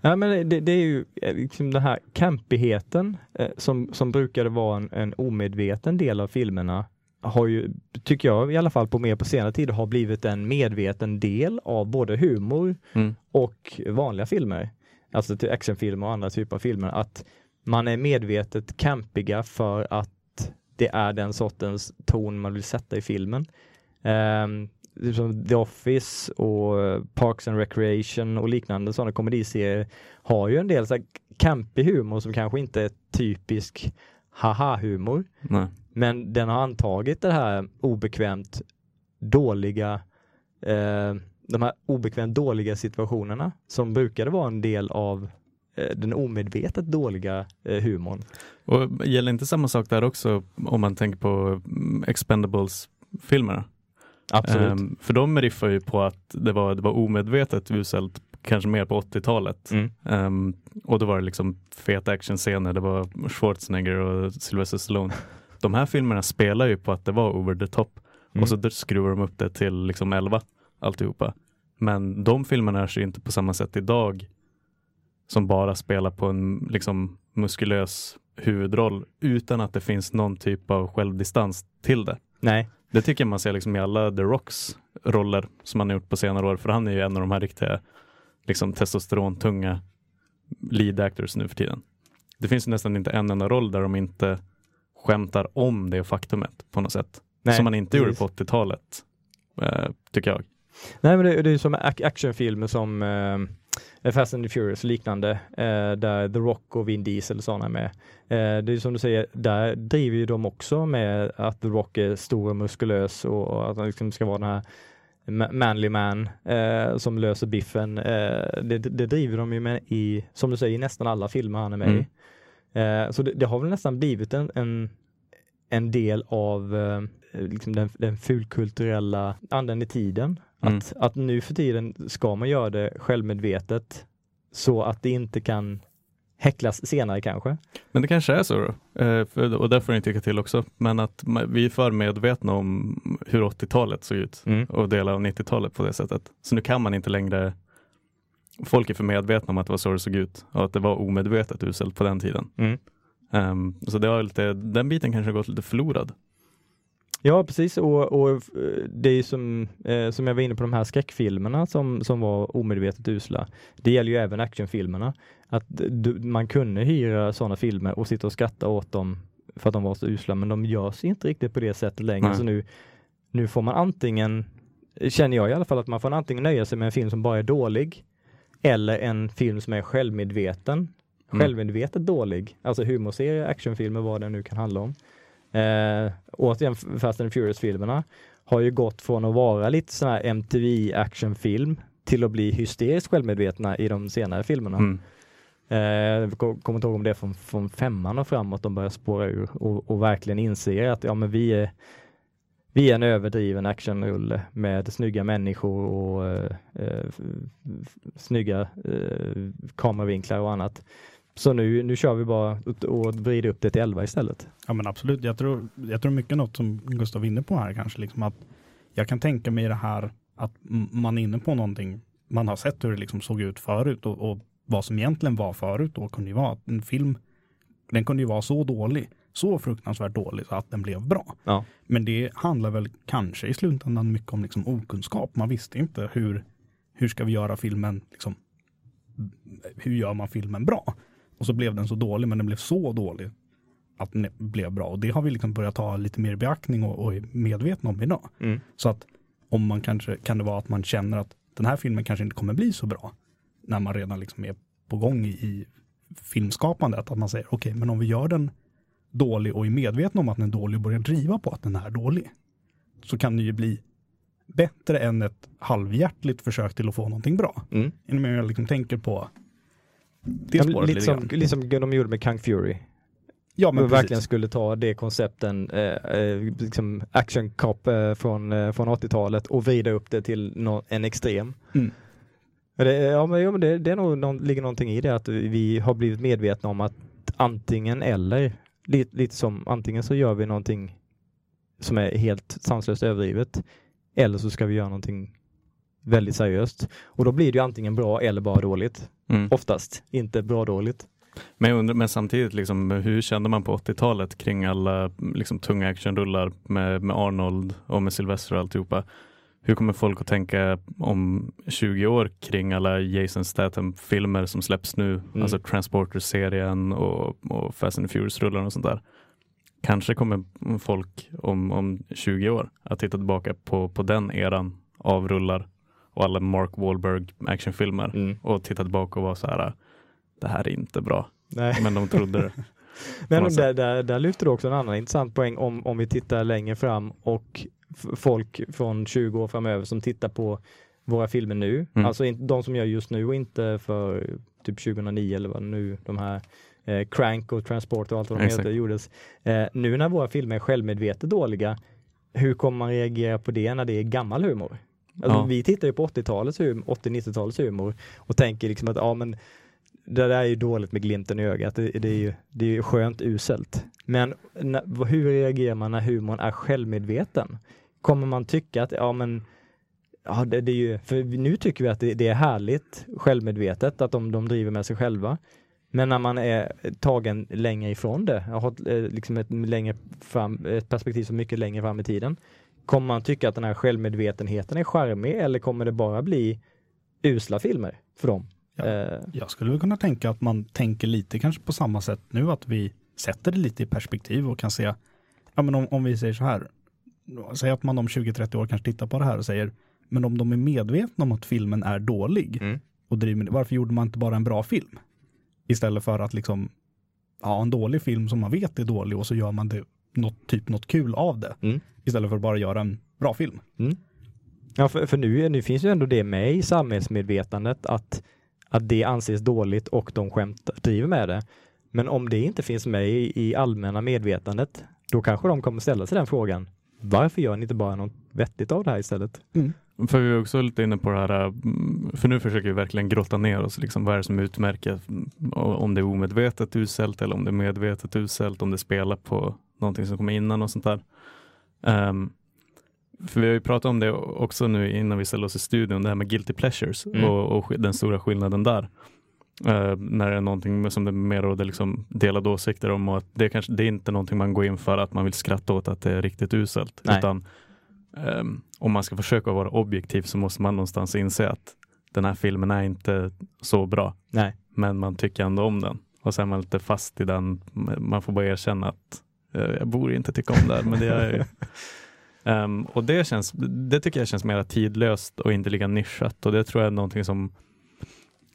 Ja, men det, det är ju eh, liksom den här campigheten eh, som, som brukade vara en, en omedveten del av filmerna har ju, tycker jag i alla fall på mer på senare tid, har blivit en medveten del av både humor Mm. och vanliga filmer. Alltså till actionfilmer och andra typer av filmer. Att man är medvetet campiga för att det är den sortens ton man vill sätta i filmen. Um, som The Office och Parks and Recreation och liknande sådana komediserier har ju en del så här campig humor som kanske inte är typisk haha-humor. Men den har antagit det här obekvämt dåliga, eh, de här obekvämt dåliga situationerna som brukade vara en del av eh, den omedvetet dåliga eh, humorn. Och gäller inte samma sak där också om man tänker på mm, Expendables-filmerna? Absolut. Ehm, för de riffar ju på att det var, det var omedvetet uselt kanske mer på 80-talet. Mm. Ehm, och då var det liksom feta actionscener, det var Schwarzenegger och Sylvester Stallone. De här filmerna spelar ju på att det var over the top Mm. och så skruvar de upp det till liksom 11 alltihopa. Men de filmerna är ju inte på samma sätt idag som bara spelar på en liksom muskulös huvudroll utan att det finns någon typ av självdistans till det. Nej, Det tycker jag man ser liksom i alla The Rocks roller som han har gjort på senare år. För han är ju en av de här riktiga liksom testosterontunga lead actors nu för tiden. Det finns ju nästan inte en enda roll där de inte skämtar om det faktumet på något sätt. nej. som man inte gjorde precis. på 80-talet, eh, tycker jag. Nej, men det, det är ju som ac- actionfilmer som eh, Fast and the Furious och liknande, eh, där The Rock och Vin Diesel och sådana är med. Eh, det är ju som du säger, där driver ju de också med att The Rock är stor och muskulös och, och att han liksom ska vara den här ma- manly man eh, som löser biffen. Eh, det, det driver de ju med i, som du säger, i nästan alla filmer han är med Mm. i. Eh, så det, det har väl nästan blivit en, en, en del av eh, liksom den, den fulkulturella anden i tiden. Mm. Att, att nu för tiden ska man göra det självmedvetet så att det inte kan häcklas senare kanske. Men det kanske är så då. Eh, och där får ni tycka till också. Men att vi är för medvetna om hur 80-talet såg ut och delar av 90-talet på det sättet. Så nu kan man inte längre Folk är för medvetna om att det var så det såg ut och att det var omedvetet uselt på den tiden. Mm. Ehm, så det har lite, den biten kanske gått lite förlorad. Ja, precis. Och, och eh, det är som, eh, som jag var inne på de här skräckfilmerna som, som var omedvetet usla. Det gäller ju även actionfilmerna. Att du, man kunde hyra sådana filmer och sitta och skratta åt dem för att de var så usla, men de görs inte riktigt på det sättet längre. Nej. Så nu, nu får man antingen, känner jag i alla fall, att man får antingen nöja sig med en film som bara är dålig eller en film som är självmedveten. Mm. Självmedvetet dålig. Alltså humorserie, actionfilmer, vad det nu kan handla om. Eh, återigen, Fast and Furious-filmerna har ju gått från att vara lite sån här MTV actionfilm till att bli hysteriskt självmedvetna i de senare filmerna. Mm. Eh, jag ko- kommer inte ihåg om det är från, från femman och framåt de börjar spåra ur och, och verkligen inser att ja, men vi, är, vi är en överdriven actionrulle med snygga människor och eh, eh snygga eh, kameravinklar och annat. Så nu, nu kör vi bara och, vrider upp det till 11 istället. Ja men absolut, jag tror, jag tror mycket något som Gustav är inne på här kanske, liksom att jag kan tänka mig det här att man är inne på någonting, man har sett hur det liksom såg ut förut och, och vad som egentligen var förut då kunde ju vara att en film, den kunde ju vara så dålig, så fruktansvärt dålig så att den blev bra. Ja. Men det handlar väl kanske i slutändan mycket om liksom okunskap. Man visste inte hur, hur ska vi göra filmen, liksom, hur gör man filmen bra? Och så blev den så dålig, men den blev så dålig att den blev bra. Och det har vi liksom börjat ta lite mer i beaktning och, och är medvetna om idag. Mm. Så att om man kanske, kan det vara att man känner att den här filmen kanske inte kommer bli så bra när man redan liksom är på gång i, i filmskapandet. Att man säger okej, men om vi gör den dålig och är medvetna om att den är dålig och börjar driva på att den är dålig så kan det ju bli bättre än ett halvhjärtligt försök till att få någonting bra. Mm. Innan jag liksom tänker på det spåret lite, som, lite som de gjorde med Kung Fury. Ja, Men verkligen skulle ta det koncepten, eh, eh, liksom action cop eh, från, eh, från 80-talet och vrida upp det till nå- en extrem. Mm. Det, ja, men, ja, men det, det är nog, någon, ligger någonting i det att vi har blivit medvetna om att antingen eller, lite, lite som antingen så gör vi någonting som är helt sanslöst överdrivet eller så ska vi göra någonting väldigt seriöst. Och då blir det ju antingen bra eller bara dåligt. Mm. Oftast inte bra dåligt. Men, undrar, men samtidigt, liksom, hur kände man på 80-talet kring alla liksom, tunga actionrullar med, med Arnold och med Sylvester och alltihopa? Hur kommer folk att tänka om 20 år kring alla Jason Statham-filmer som släpps nu? Mm. Alltså Transporter-serien och, och Fast and the Furious-rullar och sånt där. Kanske kommer folk om, om 20 år att titta tillbaka på, på den eran av rullar och alla Mark Wahlberg actionfilmer Mm. och titta tillbaka och vara så här, det här är inte bra. Nej. Men de trodde det. Men där, där, där lyfter du också en annan intressant poäng om, om vi tittar längre fram och folk från 20 år framöver som tittar på våra filmer nu, Mm. alltså de som gör just nu och inte för typ 2009 eller vad nu de här eh, Crank och Transport och allt vad de Exakt. heter gjordes. Eh, nu när våra filmer är självmedvetet dåliga, hur kommer man reagera på det när det är gammal humor? Alltså, Ja. Vi tittar ju på 80-talets humor, 80-90-talets humor och tänker liksom att ja men det där är ju dåligt med glimten i ögat, det, det, är, ju, det är ju skönt uselt. Men när, hur reagerar man när humorn är självmedveten? Kommer man tycka att ja men Ja, det, det är ju, för nu tycker vi att det, det är härligt självmedvetet att de, de driver med sig själva. Men när man är tagen längre ifrån det, har eh, liksom ett, längre fram, ett perspektiv som mycket längre fram i tiden, kommer man tycka att den här självmedvetenheten är charmig eller kommer det bara bli usla filmer för dem? Ja. Eh, Jag skulle väl kunna tänka att man tänker lite kanske på samma sätt nu, att vi sätter det lite i perspektiv och kan se, ja men om, om vi säger så här, säg att man om 20-30 år kanske tittar på det här och säger, men om de är medvetna om att filmen är dålig Mm. och driver varför gjorde man inte bara en bra film? Istället för att liksom ha en dålig film som man vet är dålig och så gör man det något, typ något kul av det. Mm. Istället för att bara göra en bra film. Ja, för, för nu, nu finns ju ändå det med i samhällsmedvetandet att, att det anses dåligt och de skämt driver med det. Men om det inte finns med i, i allmänna medvetandet, då kanske de kommer ställa sig den frågan. Varför gör ni inte bara något vettigt av det här istället? För vi är också lite inne på det här, mm, för nu försöker vi verkligen grotta ner oss, liksom, vad är det som utmärker mm, om det är omedvetet uselt eller om det är medvetet uselt, om det spelar på någonting som kommer innan och sånt där. Ehm, för vi har ju pratat om det också nu innan vi ställer oss i studion, det här med guilty pleasures Mm. och, och den stora skillnaden där. Eh, när det är någonting som det mer råder liksom delade åsikter om och att det, kanske, det är inte någonting man går in för att man vill skratta åt att det är riktigt uselt. Nej. Utan ehm, om man ska försöka vara objektiv så måste man någonstans inse att den här filmen är inte så bra. Nej. Men man tycker ändå om den. Och sen är man lite fast i den. Man får bara erkänna att eh, jag borde inte tycka om det här, men det är ju. Ehm, och det, känns, det tycker jag känns mer tidlöst och inte lika nischat och det tror jag är någonting som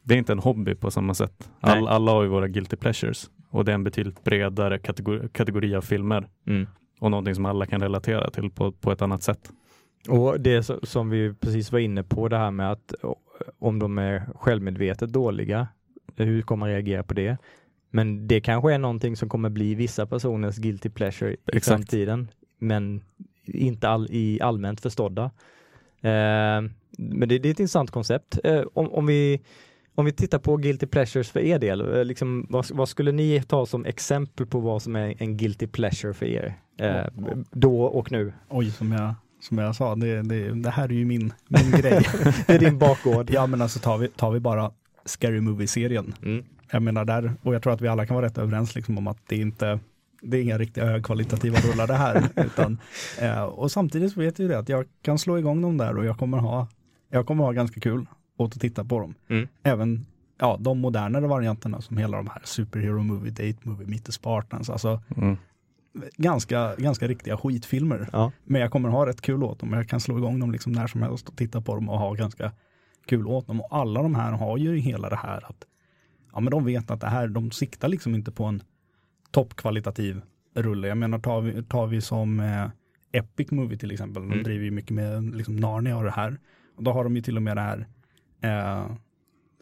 det är inte en hobby på samma sätt. All, alla har ju våra guilty pleasures och det är en betydligt bredare kategori, kategori av filmer Mm. och någonting som alla kan relatera till på, på ett annat sätt. Och det så- som vi precis var inne på, det här med att om de är självmedvetet dåliga, hur kommer man reagera på det? Men det kanske är någonting som kommer bli vissa personers guilty pleasure i Exakt. framtiden, men inte all, i allmänt förstådda. Eh, men det, det är ett intressant koncept. Eh, om, om, vi, om vi tittar på guilty pleasures för er del, eh, liksom, vad, vad skulle ni ta som exempel på vad som är en guilty pleasure för er? Eh, då och nu. Oj, som jag, som jag sa, det, det, det här är ju min, min grej. Det är din bakgård. ja, men alltså tar vi, tar vi bara Scary Movie-serien. Mm. Jag menar där, och jag tror att vi alla kan vara rätt överens liksom om att det inte det är inga riktiga högkvalitativa rullar det här. utan, eh, och samtidigt så vet jag ju det att jag kan slå igång dem där och jag kommer ha, jag kommer ha ganska kul åt att titta på dem. Mm. Även ja, de modernare varianterna som hela de här Superhero Movie, Date Movie, Meet the Spartans, alltså Mm. ganska, ganska riktiga skitfilmer. Ja. Men jag kommer ha rätt kul åt dem. Jag kan slå igång dem liksom när som helst och titta på dem och ha ganska kul åt dem. Och alla de här har ju hela det här att ja, men de vet att det här, de siktar liksom inte på en toppkvalitativ rulle. Jag menar tar vi, tar vi som eh, Epic Movie till exempel. De Mm. driver ju mycket med liksom Narnia och det här. Och då har de ju till och med det här eh,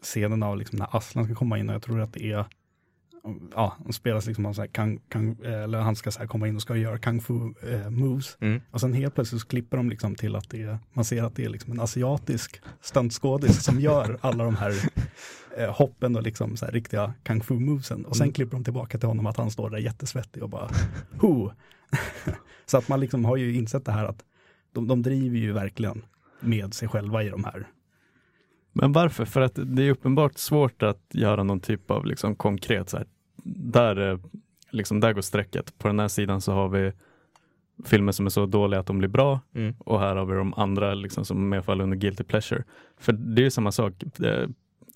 scenen av liksom när Aslan ska komma in och jag tror att det är ja, han spelas liksom av så här kung, kung, eller han ska så här komma in och ska göra kung fu eh, moves. Mm. Och sen helt plötsligt så klipper de liksom till att det är, man ser att det är liksom en asiatisk stuntskådis som gör alla de här eh, hoppen och liksom så här riktiga kung fu movesen. Och sen Mm. klipper de tillbaka till honom att han står där jättesvettig och bara ho. så att man liksom har ju insett det här att de, de driver ju verkligen med sig själva i de här. Men varför? För att det är uppenbart svårt att göra någon typ av liksom konkret, så här, där, är- liksom, där går strecket. På den här sidan så har vi filmer som är så dåliga att de blir bra Mm. och här har vi de andra liksom, som mer faller under guilty pleasure. För det är ju samma sak.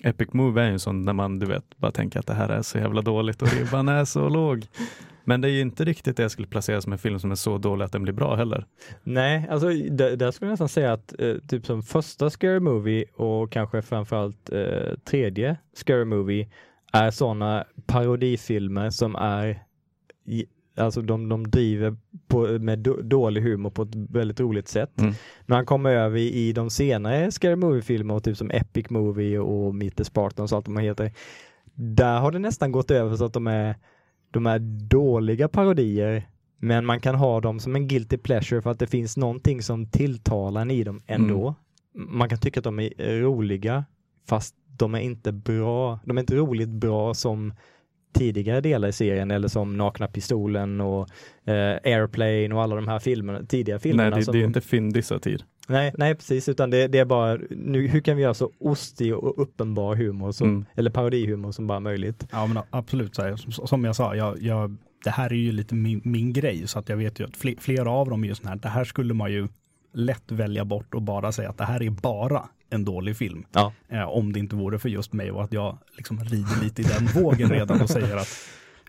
Epic Move är ju en sån när man du vet bara tänker att det här är så jävla dåligt och ribban är så låg. Men det är ju inte riktigt det jag skulle placera som en film som är så dålig att den blir bra heller. Nej, alltså där, skulle jag nästan säga att eh, typ som första Scary Movie och kanske framförallt eh, tredje Scary Movie är sådana parodifilmer som är Alltså de, de driver på, med då, dålig humor på ett väldigt roligt sätt. Mm. När han kommer över i, i de senare Scary Movie-filmer, typ som Epic Movie och Meet the Spartans och allt de heter, där har det nästan gått över så att de är, de är dåliga parodier, men man kan ha dem som en guilty pleasure för att det finns någonting som tilltalar en i dem ändå. man kan tycka att de är roliga fast de är inte bra. De är inte roligt bra som tidigare delar i serien eller som Nakna Pistolen och eh, Airplane och alla de här filmerna, tidiga filmerna. Nej, det, som, det är inte Findissa-tid. nej, nej, precis, utan det, det är bara, nu, hur kan vi göra så ostig och uppenbar humor, som, Mm. eller parodihumor som bara möjligt? Ja men absolut, så här, som, som jag sa, jag, jag, det här är ju lite min, min grej så att jag vet ju att fler, flera av dem är ju sådana här, det här skulle man ju lätt välja bort och bara säga att det här är bara en dålig film. Ja. Eh, om det inte vore för just mig och att jag liksom rider lite i den vågen redan och säger att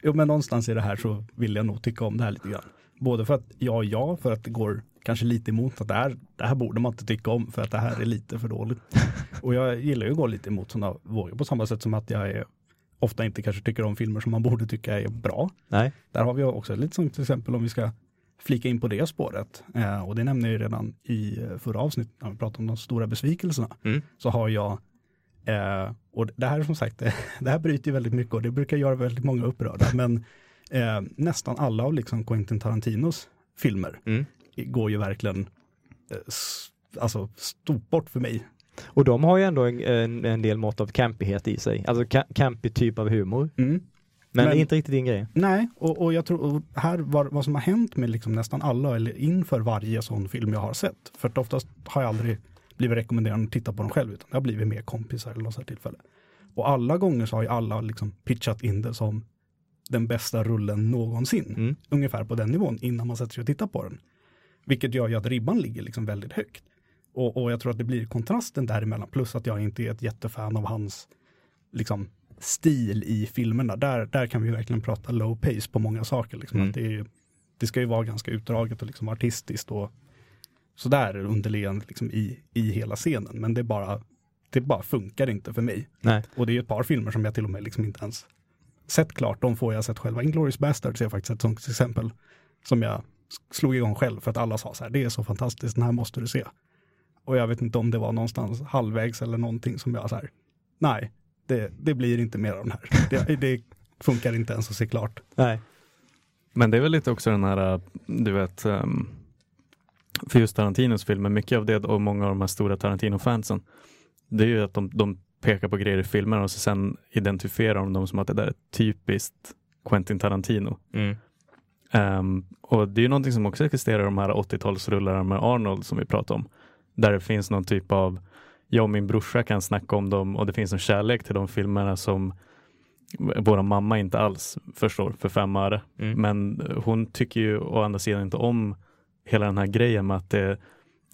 jo men någonstans i det här så vill jag nog tycka om det här lite grann. Både för att ja, ja, för att det går kanske lite emot att det här, det här borde man inte tycka om för att det här är lite för dåligt. Och jag gillar ju att gå lite emot sådana vågor på samma sätt som att jag är, ofta inte kanske tycker om filmer som man borde tycka är bra. Nej. Där har vi också lite som till exempel om vi ska flika in på det spåret. Eh, och det nämnde jag ju redan i eh, förra avsnittet när vi pratade om de stora besvikelserna. Mm. Så har jag, eh, och det här som sagt, det här bryter ju väldigt mycket och det brukar göra väldigt många upprörda. Men eh, nästan alla av liksom Quentin Tarantinos filmer Mm. går ju verkligen eh, alltså stort bort för mig. Och de har ju ändå en, en, en del mått av campighet i sig, alltså ca- campig typ av humor. Men, Men- inte riktigt din grej. Nej, och, och jag tror och här var, vad som har hänt med liksom nästan alla eller inför varje sån film jag har sett. För att oftast har jag aldrig blivit rekommenderad att titta på dem själv utan det har blivit mer kompisar eller något sånt tillfälle. Och alla gånger så har ju alla liksom pitchat in det som den bästa rullen någonsin. Mm. Ungefär på den nivån innan man sätter sig och tittar på den. Vilket gör ju att ribban ligger liksom väldigt högt. Och, och jag tror att det blir kontrasten däremellan plus att jag inte är ett jättefan av hans liksom stil i filmerna. Där, där kan vi verkligen prata low pace på många saker. Liksom. Mm. Att det, är, det ska ju vara ganska utdraget och liksom artistiskt och sådär underliggande liksom i, i hela scenen. Men det bara, det bara funkar inte för mig. Nej. Och det är ett par filmer som jag till och med liksom inte ens sett klart. De får jag sett själva. Inglourious Basterds är faktiskt ett sånt exempel som jag slog igång själv för att alla sa så här, det är så fantastiskt, den här måste du se. Och jag vet inte om det var någonstans halvvägs eller någonting som jag så här, nej, det, det blir inte mer av den här. Det, det funkar inte ens att se klart. Nej. Men det är väl lite också den här, du vet, ehm, för just Tarantinos filmer, mycket av det och många av de här stora Tarantino-fansen, det är ju att de, de pekar på grejer i filmerna och så sen identifierar de dem som att det där är typiskt Quentin Tarantino. Mm. Ehm, och det är ju någonting som också existerar i de här 80-talsrullarna med Arnold som vi pratade om. Där det finns någon typ av, jag och min brorsa kan snacka om dem och det finns en kärlek till de filmerna som våra mamma inte alls förstår för fem öre. Mm. Men hon tycker ju å andra sidan inte om hela den här grejen med att det,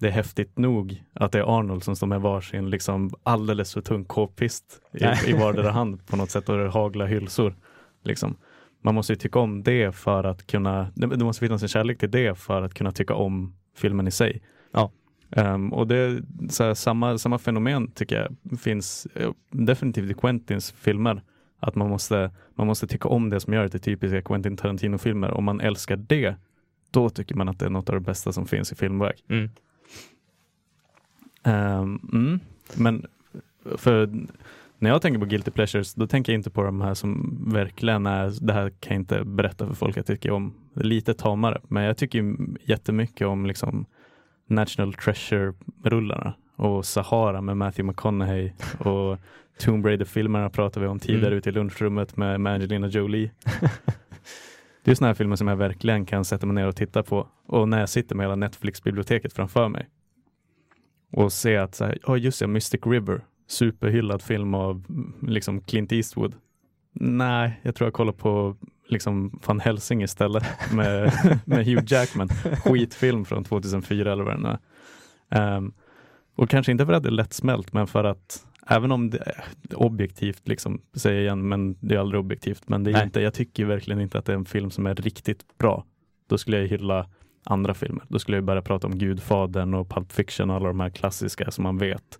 det är häftigt nog att det är Arnold som står med varsin liksom alldeles för tung k-pist i, i vardera hand på något sätt och det haglar hylsor. Liksom. Man måste ju tycka om det för att kunna, det måste finnas en kärlek till det för att kunna tycka om filmen i sig. Ja. Ehm, och det är här, samma, samma fenomen tycker jag finns eh, definitivt i Quentins filmer. Att man måste, man måste tycka om det som gör det till typiska Quentin Tarantino-filmer. Om man älskar det, då tycker man att det är något av det bästa som finns i filmväg. Mm. Ehm, mm. Men för när jag tänker på Guilty Pleasures, då tänker jag inte på de här som verkligen är, det här kan jag inte berätta för folk jag tycker om. Lite tamare, men jag tycker jättemycket om liksom National Treasure-rullarna och Sahara med Matthew McConaughey och Tomb Raider-filmerna pratar vi om tidigare Mm. ute i lunchrummet med, med Angelina Jolie. Det är sådana här filmer som jag verkligen kan sätta mig ner och titta på. Och när jag sitter med hela Netflix-biblioteket framför mig och se att, ja just det, Mystic River, superhyllad film av liksom Clint Eastwood. Nej, jag tror jag kollar på liksom Van Helsing istället med, med Hugh Jackman. Skitfilm från 2004 eller vad den är. Ehm, och kanske inte för att det är lättsmält, men för att även om det är objektivt, liksom, säger jag igen, men det är aldrig objektivt, men det är Nej. inte, jag tycker verkligen inte att det är en film som är riktigt bra. Då skulle jag hylla andra filmer. Då skulle jag börja prata om Gudfadern och Pulp Fiction och alla de här klassiska som man vet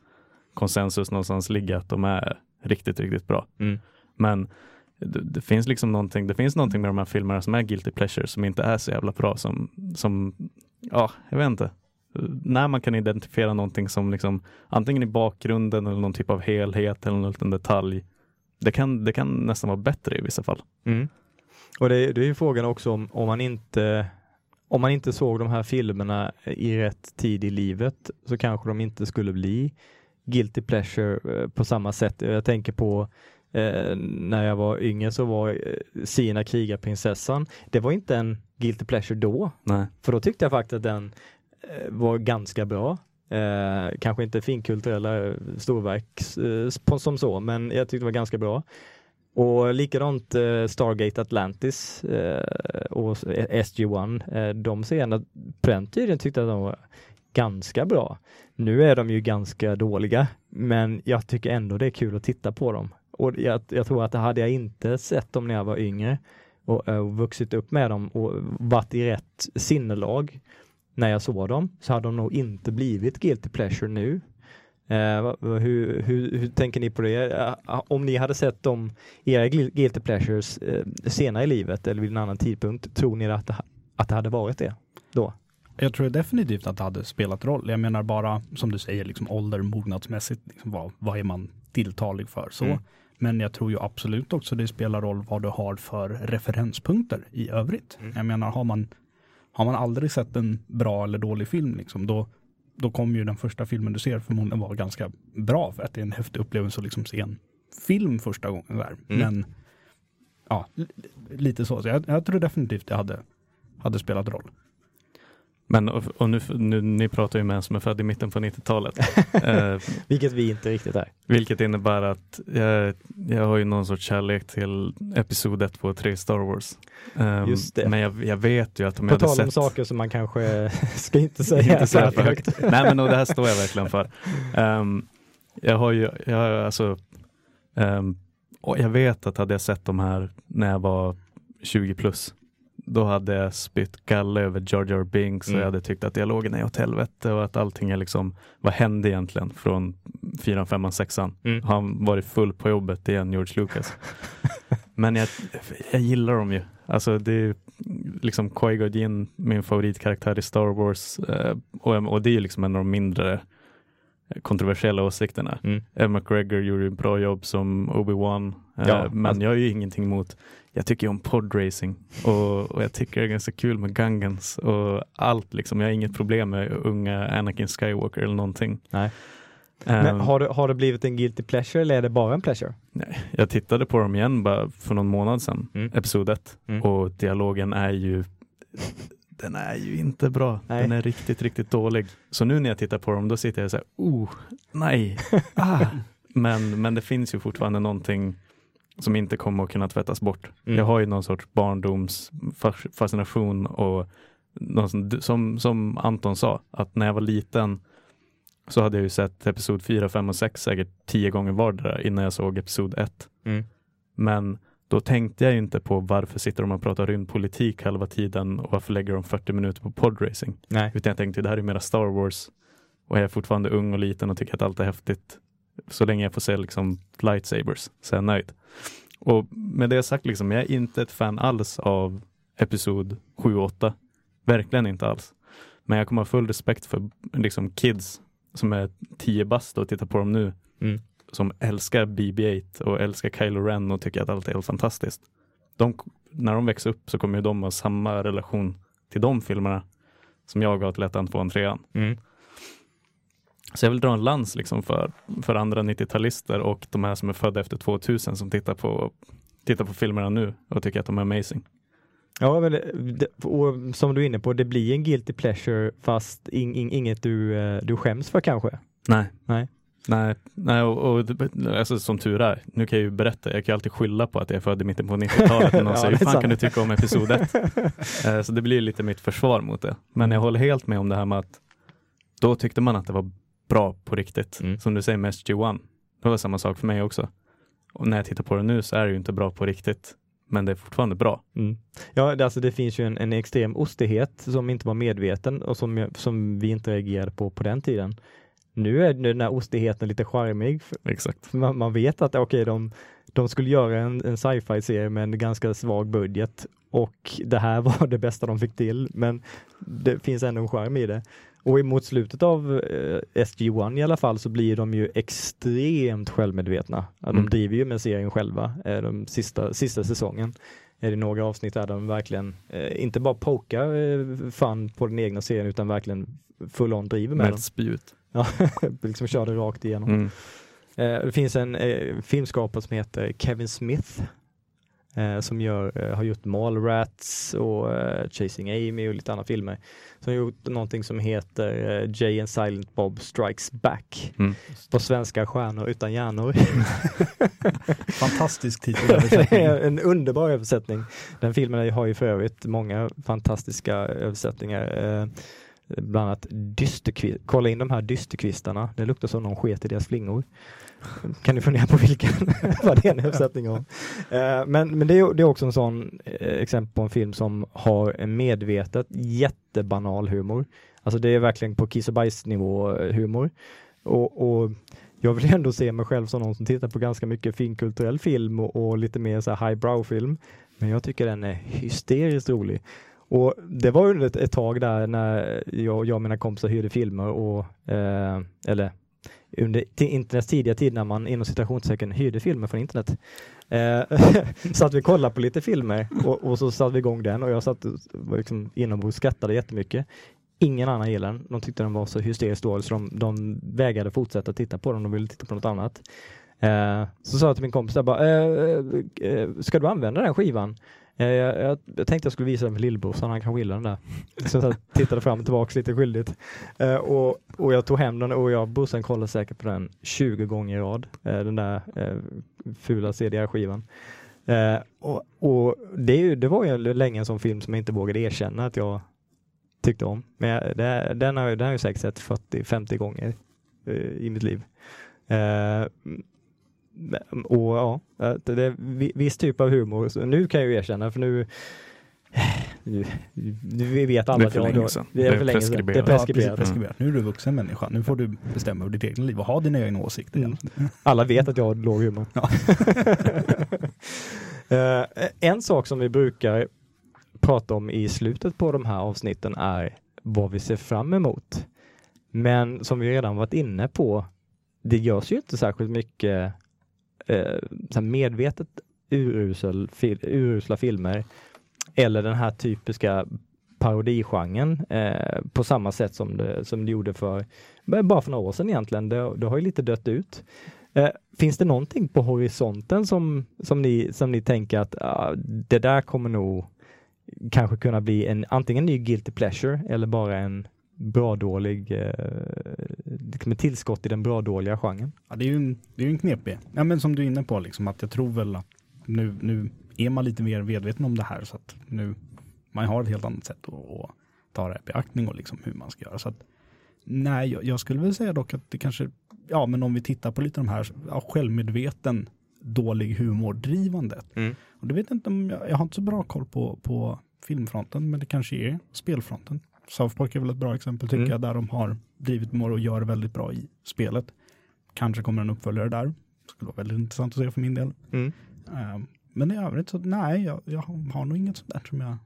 konsensus någonstans ligger att de är riktigt, riktigt bra. Mm. Men det, det finns liksom någonting, det finns någonting med de här filmerna som är guilty pleasure som inte är så jävla bra som, som ja, jag vet inte. När man kan identifiera någonting som liksom antingen i bakgrunden eller någon typ av helhet eller någon liten detalj. Det kan, det kan nästan vara bättre i vissa fall. Mm. Och det, det är ju frågan också om, om man inte om man inte såg de här filmerna i rätt tid i livet så kanske de inte skulle bli guilty pleasure eh, på samma sätt. Jag tänker på eh, när jag var yngre så var eh, Sina krigarprinsessan, det var inte en guilty pleasure då. Nej. För då tyckte jag faktiskt att den eh, var ganska bra. Eh, kanske inte finkulturella storverk eh, som så, men jag tyckte det var ganska bra. Och likadant eh, Stargate Atlantis eh, och SG-1, eh, de scenerna på den tiden tyckte jag att de var ganska bra. Nu är de ju ganska dåliga, men jag tycker ändå det är kul att titta på dem. Och jag, jag tror att hade jag inte sett dem när jag var yngre och, och vuxit upp med dem och varit i rätt sinnelag när jag såg dem så hade de nog inte blivit guilty pleasure nu. Eh, hur, hur, hur, tänker ni på det? Eh, om ni hade sett dem, era guilty pleasures eh, senare i livet eller vid en annan tidpunkt, tror ni att det, att det hade varit det då? Jag tror definitivt att det hade spelat roll. Jag menar bara, som du säger, liksom ålder, mognadsmässigt, liksom vad, vad är man tilltalig för? Så. Mm. Men jag tror ju absolut också det spelar roll vad du har för referenspunkter i övrigt. Mm. Jag menar, har man, har man aldrig sett en bra eller dålig film, liksom, då, då kommer ju den första filmen du ser förmodligen vara ganska bra för att det är en häftig upplevelse att liksom se en film första gången. Där. Mm. Men ja, lite så. så jag, jag tror definitivt det hade, hade spelat roll. Men och nu, nu, ni pratar ju med en som är född i mitten på 90-talet. eh, vilket vi inte riktigt är. Vilket innebär att jag, jag har ju någon sorts kärlek till episod 1, 2 och 3 Star Wars. Um, Just det. Men jag, jag, vet ju att om på jag hade sett... På tal om saker som man kanske ska inte säga inte säga för högt. Nej men och det här står jag verkligen för. Um, jag har ju, jag har alltså, um, och jag vet att hade jag sett de här när jag var 20 plus då hade jag spytt galle över Jar Jar Binks mm. och jag hade tyckt att dialogen är åt helvete och att allting är liksom, vad hände egentligen från fyran, femman, sexan? Mm. Han varit full på jobbet igen, George Lucas? Men jag, jag gillar dem ju. Alltså det är liksom Qui-Gon Jinn, min favoritkaraktär i Star Wars eh, och, och det är liksom en av de mindre kontroversiella åsikterna. Mm. Evan McGregor gjorde ett bra jobb som Obi-Wan, eh, ja, men alltså, jag har ju ingenting emot jag tycker om podracing och, och jag tycker det är ganska kul med Gungans och allt liksom. Jag har inget problem med unga Anakin Skywalker eller någonting. Nej. Men har, det, har det blivit en guilty pleasure eller är det bara en pleasure? Nej, jag tittade på dem igen bara för någon månad sedan, mm. episod 1 mm. och dialogen är ju den är ju inte bra. Nej. Den är riktigt, riktigt dålig. Så nu när jag tittar på dem, då sitter jag så här, oh, nej, ah. men, men det finns ju fortfarande någonting som inte kommer att kunna tvättas bort. Mm. Jag har ju någon sorts barndomsfascination och som, som, som Anton sa, att när jag var liten så hade jag ju sett episod 4, 5 och 6 säkert tio gånger vardera innan jag såg episod 1. Mm. Men då tänkte jag inte på varför sitter de och pratar rymdpolitik halva tiden och varför lägger de 40 minuter på podracing. Nej. Utan jag tänkte det här är mera Star Wars och jag är fortfarande ung och liten och tycker att allt är häftigt. Så länge jag får se liksom lightsabers så är jag nöjd. Och med det sagt, liksom, jag är inte ett fan alls av Episod 7 och 8. Verkligen inte alls. Men jag kommer ha full respekt för liksom, kids som är 10 bast och tittar på dem nu. Mm. Som älskar BB-8 och älskar Kylo Ren och tycker att allt är helt fantastiskt. De, när de växer upp så kommer de ha samma relation till de filmerna som jag har till ettan, tvåan, trean. Mm. Så jag vill dra en lans liksom för, för andra 90-talister och de här som är födda efter 2000 som tittar på, tittar på filmerna nu och tycker att de är amazing. Ja, det, och som du är inne på, det blir en guilty pleasure fast in, in, inget du, eh, du skäms för kanske? Nej. Nej. Nej, nej och, och alltså, som tur är, nu kan jag ju berätta, jag kan alltid skylla på att jag är född i mitten på 90-talet. Någon ja, säger, hur fan kan du tycka om episod 1? Eh, så det blir lite mitt försvar mot det. Men jag håller helt med om det här med att då tyckte man att det var bra på riktigt. Mm. Som du säger med SG1. Det var samma sak för mig också. Och när jag tittar på det nu så är det ju inte bra på riktigt. Men det är fortfarande bra. Mm. Ja, det, alltså det finns ju en, en, extrem ostighet som inte var medveten och som, som vi inte reagerade på på den tiden. Nu är den här ostigheten lite charmig. Exakt. Man, man vet att okay, de, de skulle göra en, en sci-fi-serie med en ganska svag budget och det här var det bästa de fick till, men det finns ändå en charm i det. Och mot slutet av eh, SG1 i alla fall så blir de ju extremt självmedvetna. De Mm. driver ju med serien själva eh, de sista, sista säsongen. Är det några avsnitt där de verkligen eh, inte bara pokar eh, fan på den egna serien utan verkligen full on driver med Med den. ett spjut. Ja, liksom kör det rakt igenom. Mm. Eh, det finns en eh, filmskapare som heter Kevin Smith eh, som gör, har gjort Mallrats och Chasing Amy och lite andra filmer. Som har gjort någonting som heter Jay and Silent Bob Strikes Back. Mm. På svenska stjärnor utan hjärnor. Fantastisk är en underbar översättning. Den filmen har ju för övrigt många fantastiska översättningar. Bland annat dysterkvist. Kolla in de här dysterkvistarna. Det luktar som någon sket i deras flingor. Kan du fundera på vilken, vad det är en uppsättning av. Eh, men men det, är, det är också en sån eh, exempel på en film som har en medvetet jättebanal humor. Alltså det är verkligen på kiss och bajs nivå eh, humor. Och, och jag vill ändå se mig själv som någon som tittar på ganska mycket finkulturell film och, och lite mer så här highbrow film. Men jag tycker den är hysteriskt rolig. Och det var under ett, ett tag där när jag, jag och mina kompisar hyrde filmer och eh, eller under internets tidiga tid när man inom citationstecken hyrde filmer från internet. Eh, satt att vi kollade på lite filmer och, och så satte vi igång den och jag satt var liksom inombords och skrattade jättemycket. Ingen annan gillade den. De tyckte den var så hysteriskt dålig så de, de vägrade fortsätta titta på den. De ville titta på något annat. Eh, så sa jag till min kompis, jag bara, eh, eh, eh, ska du använda den skivan? Eh, jag, jag, jag tänkte jag skulle visa den för lillbrorsan, han kanske gillar den där. Så jag tittade fram och tillbaka lite skyldigt. Eh, och, och jag tog hem den och jag brorsan kollade säkert på den 20 gånger i rad. Eh, den där eh, fula CDR-skivan. Eh, och och det, det var ju länge en sån film som jag inte vågade erkänna att jag tyckte om. Men jag, det, den har den har jag säkert sett 40-50 gånger eh, i mitt liv. Och ja, det är vi- viss typ av humor. Så nu kan jag ju erkänna, för nu nu, nu vi vet alla att jag, sedan. Det är Det är för länge sedan. Det är preskriberat. Ja, precis, preskriberat. preskriberat. Nu är du vuxen människa. Nu får du bestämma över ditt eget liv och ha dina egna åsikter. Mm. igen. Alla vet att jag har låg humor. Ja. Eh, en sak som vi brukar prata om i slutet på de här avsnitten är vad vi ser fram emot. Men som vi redan varit inne på, det görs ju inte särskilt mycket eh, så här medvetet urusel, fil, urusla filmer eller den här typiska parodigenren eh, på samma sätt som det, som det gjorde för eh, bara för några år sedan egentligen. Det, det har ju lite dött ut. Eh, finns det någonting på horisonten som, som, ni, som ni tänker att ah, det där kommer nog kanske kunna bli en antingen ny guilty pleasure eller bara en bra dålig eh, liksom ett tillskott i den bra dåliga genren? Ja, det är ju en, det är en knepig. Ja, men som du är inne på, liksom, att jag tror väl att nu, nu är man lite mer medveten om det här så att nu man har ett helt annat sätt att, att ta det här i beaktning och liksom hur man ska göra. Så att, nej, jag, jag skulle väl säga dock att det kanske, ja men om vi tittar på lite de här ja, självmedveten dålig humordrivandet. Mm. Och det vet jag inte om, jag, jag har inte så bra koll på, på filmfronten, men det kanske är spelfronten. South Park är väl ett bra exempel tycker Mm. jag, där de har drivit humor och gör väldigt bra i spelet. Kanske kommer en uppföljare där. Skulle vara väldigt intressant att se för min del. Mm. Ehm, men i övrigt så nej, jag, jag har nog inget sånt där som jag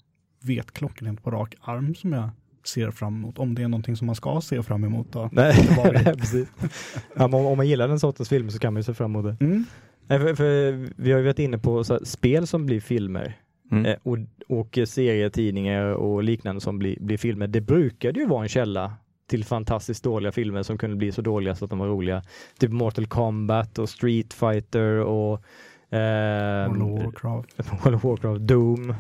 vet klockrent på rak arm som jag ser fram emot. Om det är någonting som man ska se fram emot då. Nej, precis. Ja, men om, om man gillar den sortens film så kan man ju se fram emot det. Mm. Nej, för, för vi har ju varit inne på här, spel som blir filmer Mm. eh, och, och serietidningar och liknande som blir, blir filmer. Det brukade ju vara en källa till fantastiskt dåliga filmer som kunde bli så dåliga så att de var roliga. Typ Mortal Kombat och Street Fighter och ehm, World of Warcraft. World of Warcraft, Doom.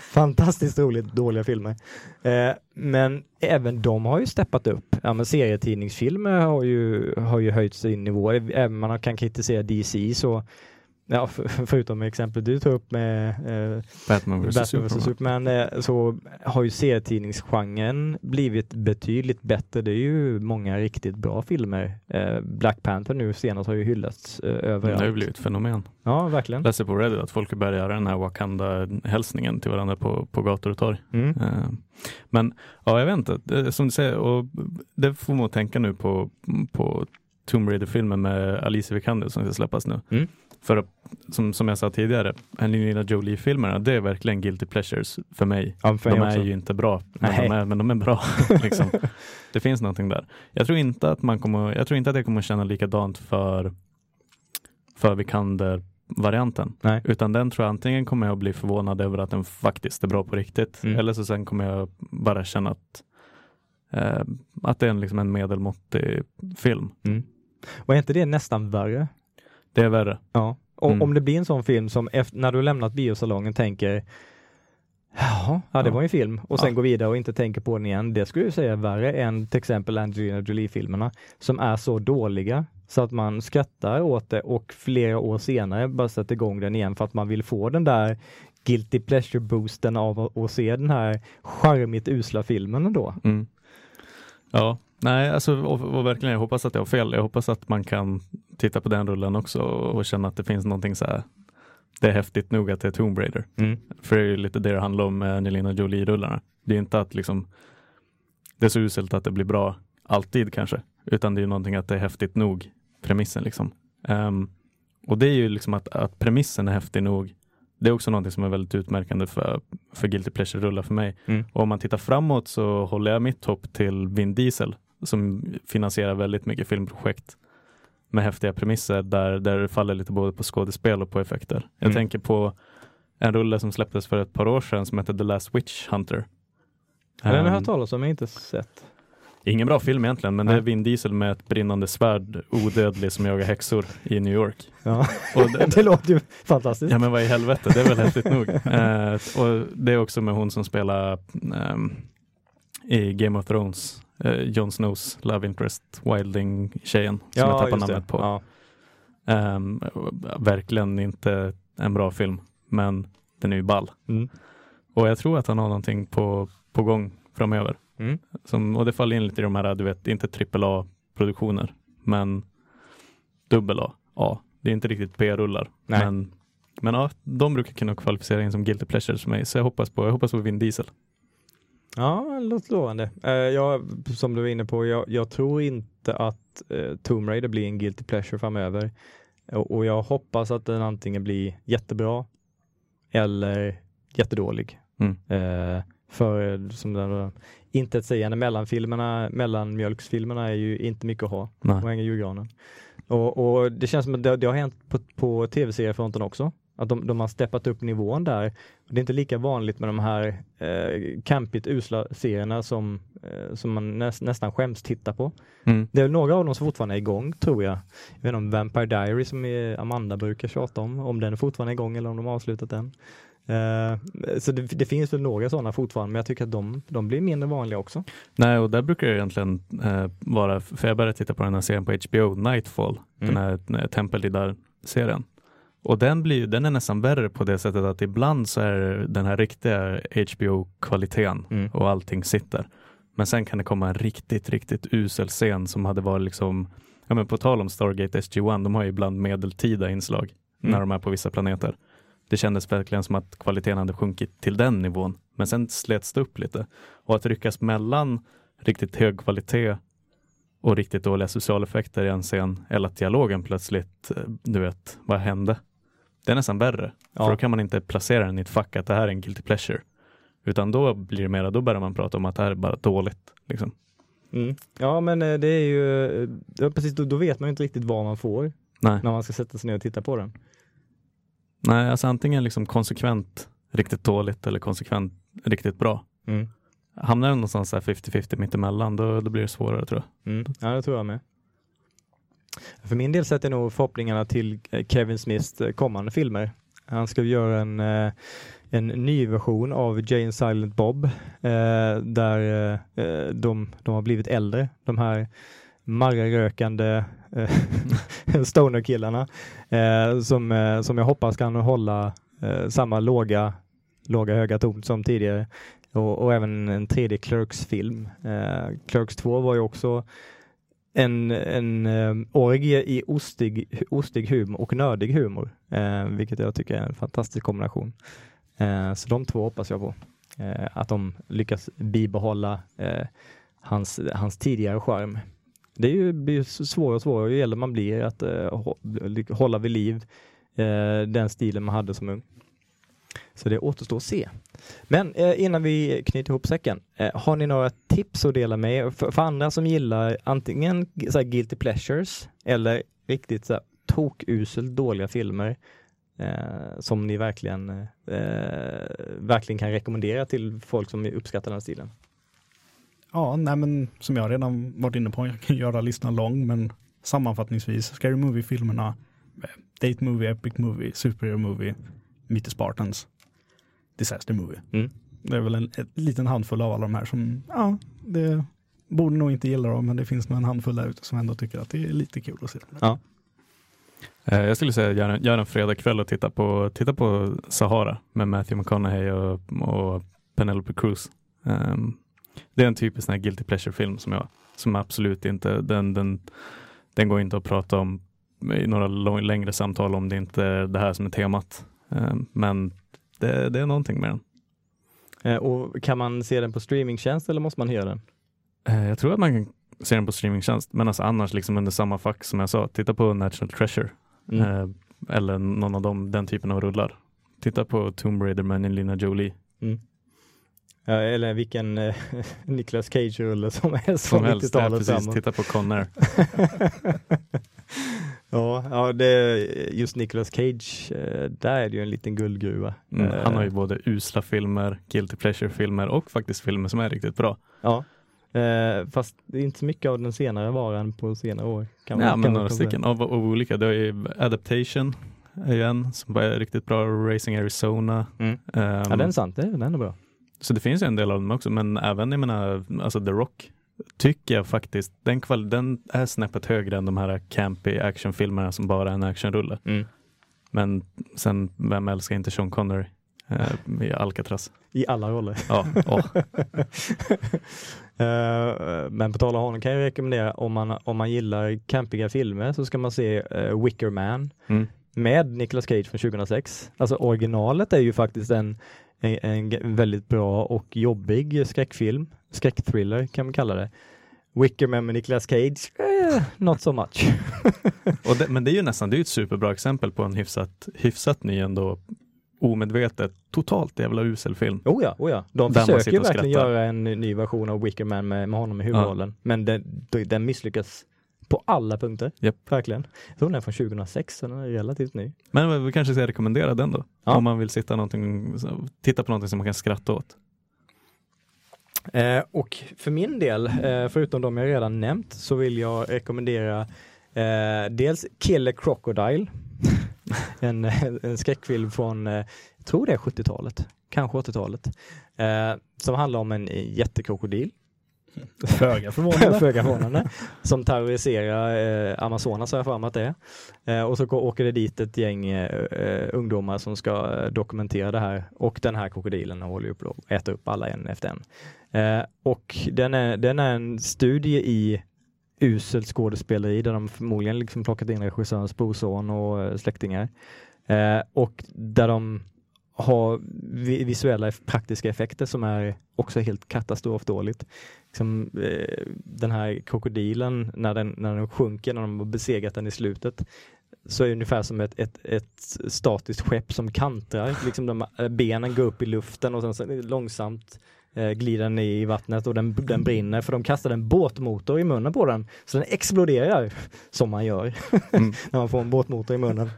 Fantastiskt roligt dåliga filmer. Eh, men även de har ju steppat upp. Ja, men serietidningsfilmer har ju, har ju höjt sin nivå. Även man kan kritisera DC så Ja, för, förutom exemplet du tog upp med eh, Batman vs Batman Superman. Superman eh, så har ju serietidningsgenren blivit betydligt bättre. Det är ju många riktigt bra filmer. Eh, Black Panther nu senast har ju hyllats eh, Det överallt. har ju blivit ett fenomen. Ja, verkligen. Läser på Reddit att folk börjar göra den här Wakanda-hälsningen till varandra på, på gator och torg. Mm. Eh, Men ja, jag vet inte. Som du säger, och det får man tänka nu på, på Tomb Raider-filmen med Alicia Vikander som ska släppas nu. Mm. För att, som, som jag sa tidigare, Angelina Jolie-filmerna, det är verkligen guilty pleasures för mig. Ja, för de är också. ju inte bra, men de är, men de är bra. liksom. Det finns någonting där. Jag tror inte att man kommer, jag tror inte att jag kommer känna likadant för, för Vikander-varianten. Nej. Utan den tror jag antingen kommer jag att bli förvånad över att den faktiskt är bra på riktigt. Mm. Eller så sen kommer jag bara känna att, eh, att det är en, liksom en medelmåttig film. Mm. Och är inte det nästan värre? Det är värre. Ja. Och Mm. om det blir en sån film som efter, när du lämnat biosalongen tänker Jaha, ja det Ja. var en film och sen Ja. går vidare och inte tänker på den igen. Det skulle jag säga är värre än till exempel Angelina Jolie-filmerna som är så dåliga så att man skrattar åt det och flera år senare bara sätter igång den igen för att man vill få den där guilty pleasure boosten av att, att se den här charmigt usla filmen ändå. Mm. Ja, nej, alltså och, och verkligen, jag hoppas att jag har fel. Jag hoppas att man kan titta på den rullen också och, känna att det finns någonting så här. Det är häftigt nog att det är Tomb Raider. Mm. För det är ju lite det det handlar om med Angelina Jolie-rullarna. Det är inte att liksom det är så uselt att det blir bra alltid kanske, utan det är någonting att det är häftigt nog, premissen liksom. Ehm, och det är ju liksom att, att premissen är häftig nog. Det är också någonting som är väldigt utmärkande för, för Guilty Pleasure-rullar för mig. Mm. Och om man tittar framåt så håller jag mitt hopp till Vin Diesel som finansierar väldigt mycket filmprojekt med häftiga premisser där, där det faller lite både på skådespel och på effekter. Jag Mm. tänker på en rulle som släpptes för ett par år sedan som heter The Last Witch Hunter. Den har jag Ehm, hört talas om, men inte sett. Ingen bra film egentligen, men det är Nej. Vin Diesel med ett brinnande svärd, odödlig, som jagar häxor i New York. Ja. Det, det låter ju fantastiskt. ja men vad i helvete, det är väl häftigt nog. Eh, och det är också med hon som spelar ehm, i Game of Thrones, eh, Jon Snows love interest, Wilding-tjejen som jag tappar det. namnet på. Ja. Ehm, verkligen inte en bra film, men den är ju ball. Mm. Och jag tror att han har någonting på, på gång framöver. Mm. Som, och det faller in lite i de här, du vet, inte trippel A-produktioner, men dubbel A. A. Det är inte riktigt P-rullar. Men, men ja, de brukar kunna kvalificera in som guilty pleasures för mig, så jag hoppas på, jag hoppas på Vin Diesel. Ja, låter lovande. Eh, jag, som du var inne på, jag, jag tror inte att eh, Tomb Raider blir en guilty pleasure framöver. Och, och jag hoppas att den antingen blir jättebra eller jättedålig. Mm. Eh, för som den inte att säga, mellanfilmerna, mellanmjölksfilmerna är ju inte mycket att ha. Nej. på Änga julgranen. Och, och det känns som att det, det har hänt på, på tv-seriefronten också. Att de, de har steppat upp nivån där. Det är inte lika vanligt med de här eh, campigt usla serierna som, eh, som man näs, nästan skäms titta på. Mm. Det är några av dem som fortfarande är igång tror jag. Jag vet inte om Vampire Diary som är, Amanda brukar tjata om, om den är fortfarande igång eller om de har avslutat den. Eh, så det, det finns väl några sådana fortfarande, men jag tycker att de, de blir mindre vanliga också. Nej, och där brukar det egentligen eh, vara, för jag började titta på den här serien på HBO, Nightfall, Mm. den här, den här Tempelriddar-serien. Och den, blir, den är nästan värre på det sättet att ibland så är den här riktiga HBO-kvaliteten Mm. och allting sitter. Men sen kan det komma en riktigt, riktigt usel scen som hade varit liksom, ja men på tal om Stargate SG-1, de har ju ibland medeltida inslag Mm. när de är på vissa planeter. Det kändes verkligen som att kvaliteten hade sjunkit till den nivån. Men sen slets det upp lite. Och att ryckas mellan riktigt hög kvalitet och riktigt dåliga socialeffekter i en scen eller att dialogen plötsligt, eh, du vet, vad hände? Det är nästan värre. Ja. För då kan man inte placera den i ett fack att det här är en guilty pleasure. Utan då blir det mera, då börjar man prata om att det här är bara dåligt. Liksom. Mm. Ja, men eh, det är ju, eh, ja, precis, då, då vet man ju inte riktigt vad man får Nej. när man ska sätta sig ner och titta på den. Nej, alltså antingen liksom konsekvent riktigt dåligt eller konsekvent riktigt bra. Mm. Hamnar den någonstans där 50-50 mittemellan, då, då blir det svårare tror jag. Mm. Ja, det tror jag med. För min del sätter jag nog förhoppningarna till eh, Kevin Smiths eh, kommande filmer. Han ska göra en, eh, en ny version av Jane Silent Bob där de, de har blivit äldre, de här marrarökande stoner-killarna som, som jag hoppas kan hålla samma låga, låga höga ton som tidigare. Och, och även en tredje Clerks-film. Clerks 2 var ju också en, en eh, orgie i ostig, ostig humor och nördig humor, eh, vilket jag tycker är en fantastisk kombination. Eh, så de två hoppas jag på. Eh, att de lyckas bibehålla eh, hans, hans tidigare charm. det är ju, blir ju svårare och svårare ju äldre man blir att eh, hålla vid liv eh, den stilen man hade som ung. Så det återstår att se. Men eh, innan vi knyter ihop säcken, eh, har ni några tips att dela med er för, för andra som gillar antingen så guilty pleasures eller riktigt så här, tokuselt dåliga filmer eh, som ni verkligen, eh, verkligen kan rekommendera till folk som uppskattar den här stilen? Ja, nej men som jag redan varit inne på, jag kan göra listan lång, men sammanfattningsvis, Scary Movie-filmerna, eh, Date Movie, Epic Movie, Superhero Movie, Meet Spartans, Disaster Movie. Mm. Det är väl en, en liten handfull av alla de här som, ja, det borde nog inte gilla dem, men det finns nog en handfull där ute som ändå tycker att det är lite kul att se. Ja. Eh, jag skulle säga gör en, gör en fredagkväll och titta på, titta på Sahara med Matthew McConaughey och, och Penelope Cruz. Um, det är en typisk sån här guilty pleasure-film som jag som absolut inte, den, den, den går inte att prata om i några lång, längre samtal om det inte är det här som är temat. Um, men det, det, är någonting med den. Eh, och kan man se den på streamingtjänst eller måste man hyra den? Eh, jag tror att man kan se den på streamingtjänst, men alltså annars liksom under samma fack som jag sa, titta på National Treasure mm. eh, eller någon av dem, den typen av rullar. Titta på Tomb Raider med Angelina Jolie. Mm. Ja, eller vilken eh, Nicolas Cage-rulle som helst från 90-talet framåt. Titta på Conner. ja, ja det, just Nicolas Cage, eh, där är det ju en liten guldgruva. Mm, han har ju eh. både usla filmer, guilty pleasure-filmer och faktiskt filmer som är riktigt bra. Ja, Eh, fast det är inte så mycket av den senare varan på senare år. Kan ja, men några stycken av, av, olika. Det är ju Adaptation igen, som är riktigt bra. Racing Arizona. Mm. Um, ja, den är sant. Den är bra. Så det finns ju en del av dem också, men även jag menar, alltså The Rock tycker jag faktiskt, den, kval den är snäppet högre än de här campy actionfilmerna som bara är en actionrulle. Mm. Men sen, vem älskar inte Sean Connery? eh, i Alcatraz. I alla roller. Ja. Oh. uh, men på tal om honom kan jag rekommendera om man, om man gillar campiga filmer så ska man se uh, Wicker Man mm. med Nicolas Cage från 2006. Alltså originalet är ju faktiskt en, en, en väldigt bra och jobbig skräckfilm, skräckthriller kan man kalla det. Wickerman med Nicolas Cage, eh, not so much. det, men det är ju nästan, det är ett superbra exempel på en hyfsat, hyfsat ny ändå omedvetet totalt jävla usel film. Oh ja, oh ja. De Där försöker verkligen göra en ny version av Wicker Man med, med honom i huvudrollen. Ja. Men den, den misslyckas på alla punkter. Yep. Verkligen. Jag tror den är från 2006, så den är relativt ny. Men vi kanske ska rekommendera den då? Ja. Om man vill sitta någonting, titta på någonting som man kan skratta åt. Eh, och för min del, eh, förutom de jag redan nämnt, så vill jag rekommendera eh, dels Killer Crocodile en, en skräckfilm från, eh, jag tror det är 70-talet, kanske 80-talet, eh, som handlar om en jättekrokodil. Föga förvånande. Föga förvånande. Som terroriserar eh, Amazonas har jag för mig att det är. Och så åker det dit ett gäng ungdomar som ska dokumentera det här och den här krokodilen håller upp och äter upp alla en efter en. Eh, och den är, den är en studie i uselt skådespeleri där de förmodligen liksom plockat in regissörens brorson och eh, släktingar. Eh, och där de har visuella praktiska effekter som är också helt katastrofdåligt. Liksom, eh, den här krokodilen, när den, när den sjunker, när de har besegrat den i slutet, så är det ungefär som ett, ett, ett statiskt skepp som kantrar. Liksom de, eh, benen går upp i luften och sen så långsamt glider ner i vattnet och den, den brinner för de kastade en båtmotor i munnen på den. Så den exploderar, som man gör mm. när man får en båtmotor i munnen.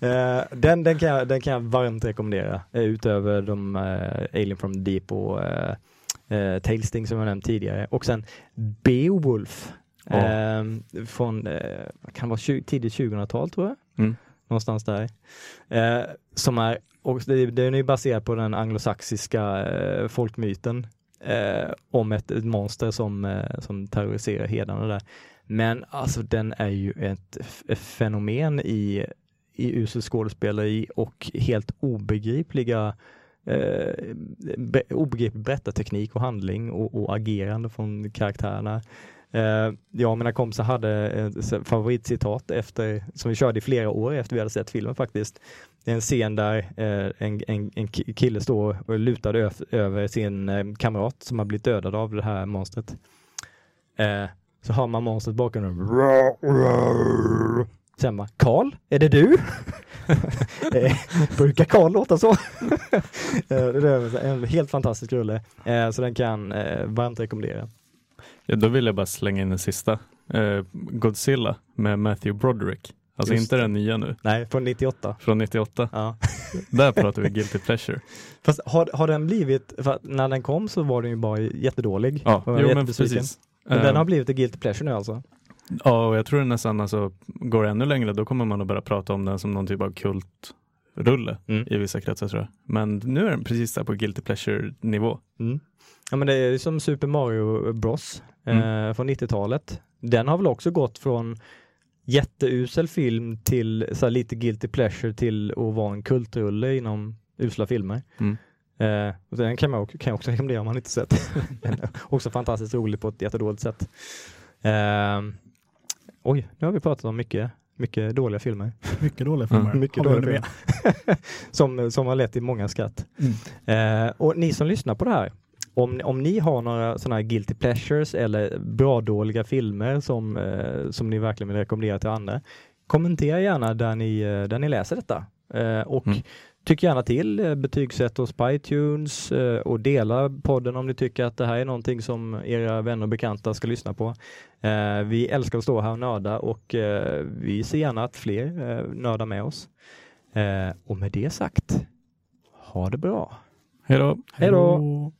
eh, den, den, kan jag, den kan jag varmt rekommendera, eh, utöver de eh, Alien from the Deep och eh, eh Tailsting som jag nämnt tidigare. Och sen Beowulf. Eh, från, eh, kan vara 20, tidigt 2000-tal tror jag. Mm. Någonstans där. Eh, som är och det, den är baserad på den anglosaxiska eh, folkmyten eh, om ett, ett, monster som, eh, som terroriserar hedarna där. Men alltså den är ju ett, ett fenomen i, i usel skådespeleri och helt obegripliga eh, be, obegriplig berättarteknik och handling och, och agerande från karaktärerna. Eh, jag och mina kompisar hade ett favoritcitat efter, som vi körde i flera år efter vi hade sett filmen faktiskt. Det är en scen där eh, en, en, en kille står och lutar över sin eh, kamrat som har blivit dödad av det här monstret. Så hör man monstret bakom den. Sen bara, Karl, är det du? Eh, Brukar Karl låta så? Eh, det är en helt fantastisk rulle, eh, så den kan eh, varmt rekommendera. Ja, då vill jag bara slänga in den sista. Eh, Godzilla med Matthew Broderick. Alltså Just inte den nya nu, Nej, från 98. från 98. Ja. Där pratar vi guilty pleasure. Fast har, har den blivit, för när den kom så var den ju bara jättedålig. Ja, jo men precis. Men den Eh, har blivit ett guilty pleasure nu alltså? Ja, och jag tror nästan alltså, går ännu längre, då kommer man att börja prata om den som någon typ av kultrulle Mm. i vissa kretsar tror jag. Men nu är den precis där på guilty pleasure nivå. Mm. Ja men det är som Super Mario Bros Mm. eh, från 90-talet. Den har väl också gått från jätteusel film till så här, lite guilty pleasure till att vara en kultrulle inom usla filmer. Mm. Eh, och den kan man också, kan jag också rekommendera om man inte sett. Också fantastiskt rolig på ett jättedåligt sätt. Eh, oj, nu har vi pratat om mycket, mycket dåliga filmer. Mycket dåliga filmer. Mycket Har vi dåliga filmer. som, som har lett till många skratt. Mm. Eh, och ni som lyssnar på det här, om, om ni har några sådana här guilty pleasures eller bra dåliga filmer som, eh, som ni verkligen vill rekommendera till andra, kommentera gärna där ni, eh, där ni läser detta. Eh, och Mm. tyck gärna till, eh, betygsätt oss på iTunes eh, och dela podden om ni tycker att det här är någonting som era vänner och bekanta ska lyssna på. Eh, vi älskar att stå här och nörda och eh, vi ser gärna att fler eh, nördar med oss. Eh, och med det sagt, ha det bra! Hej då! Hej då!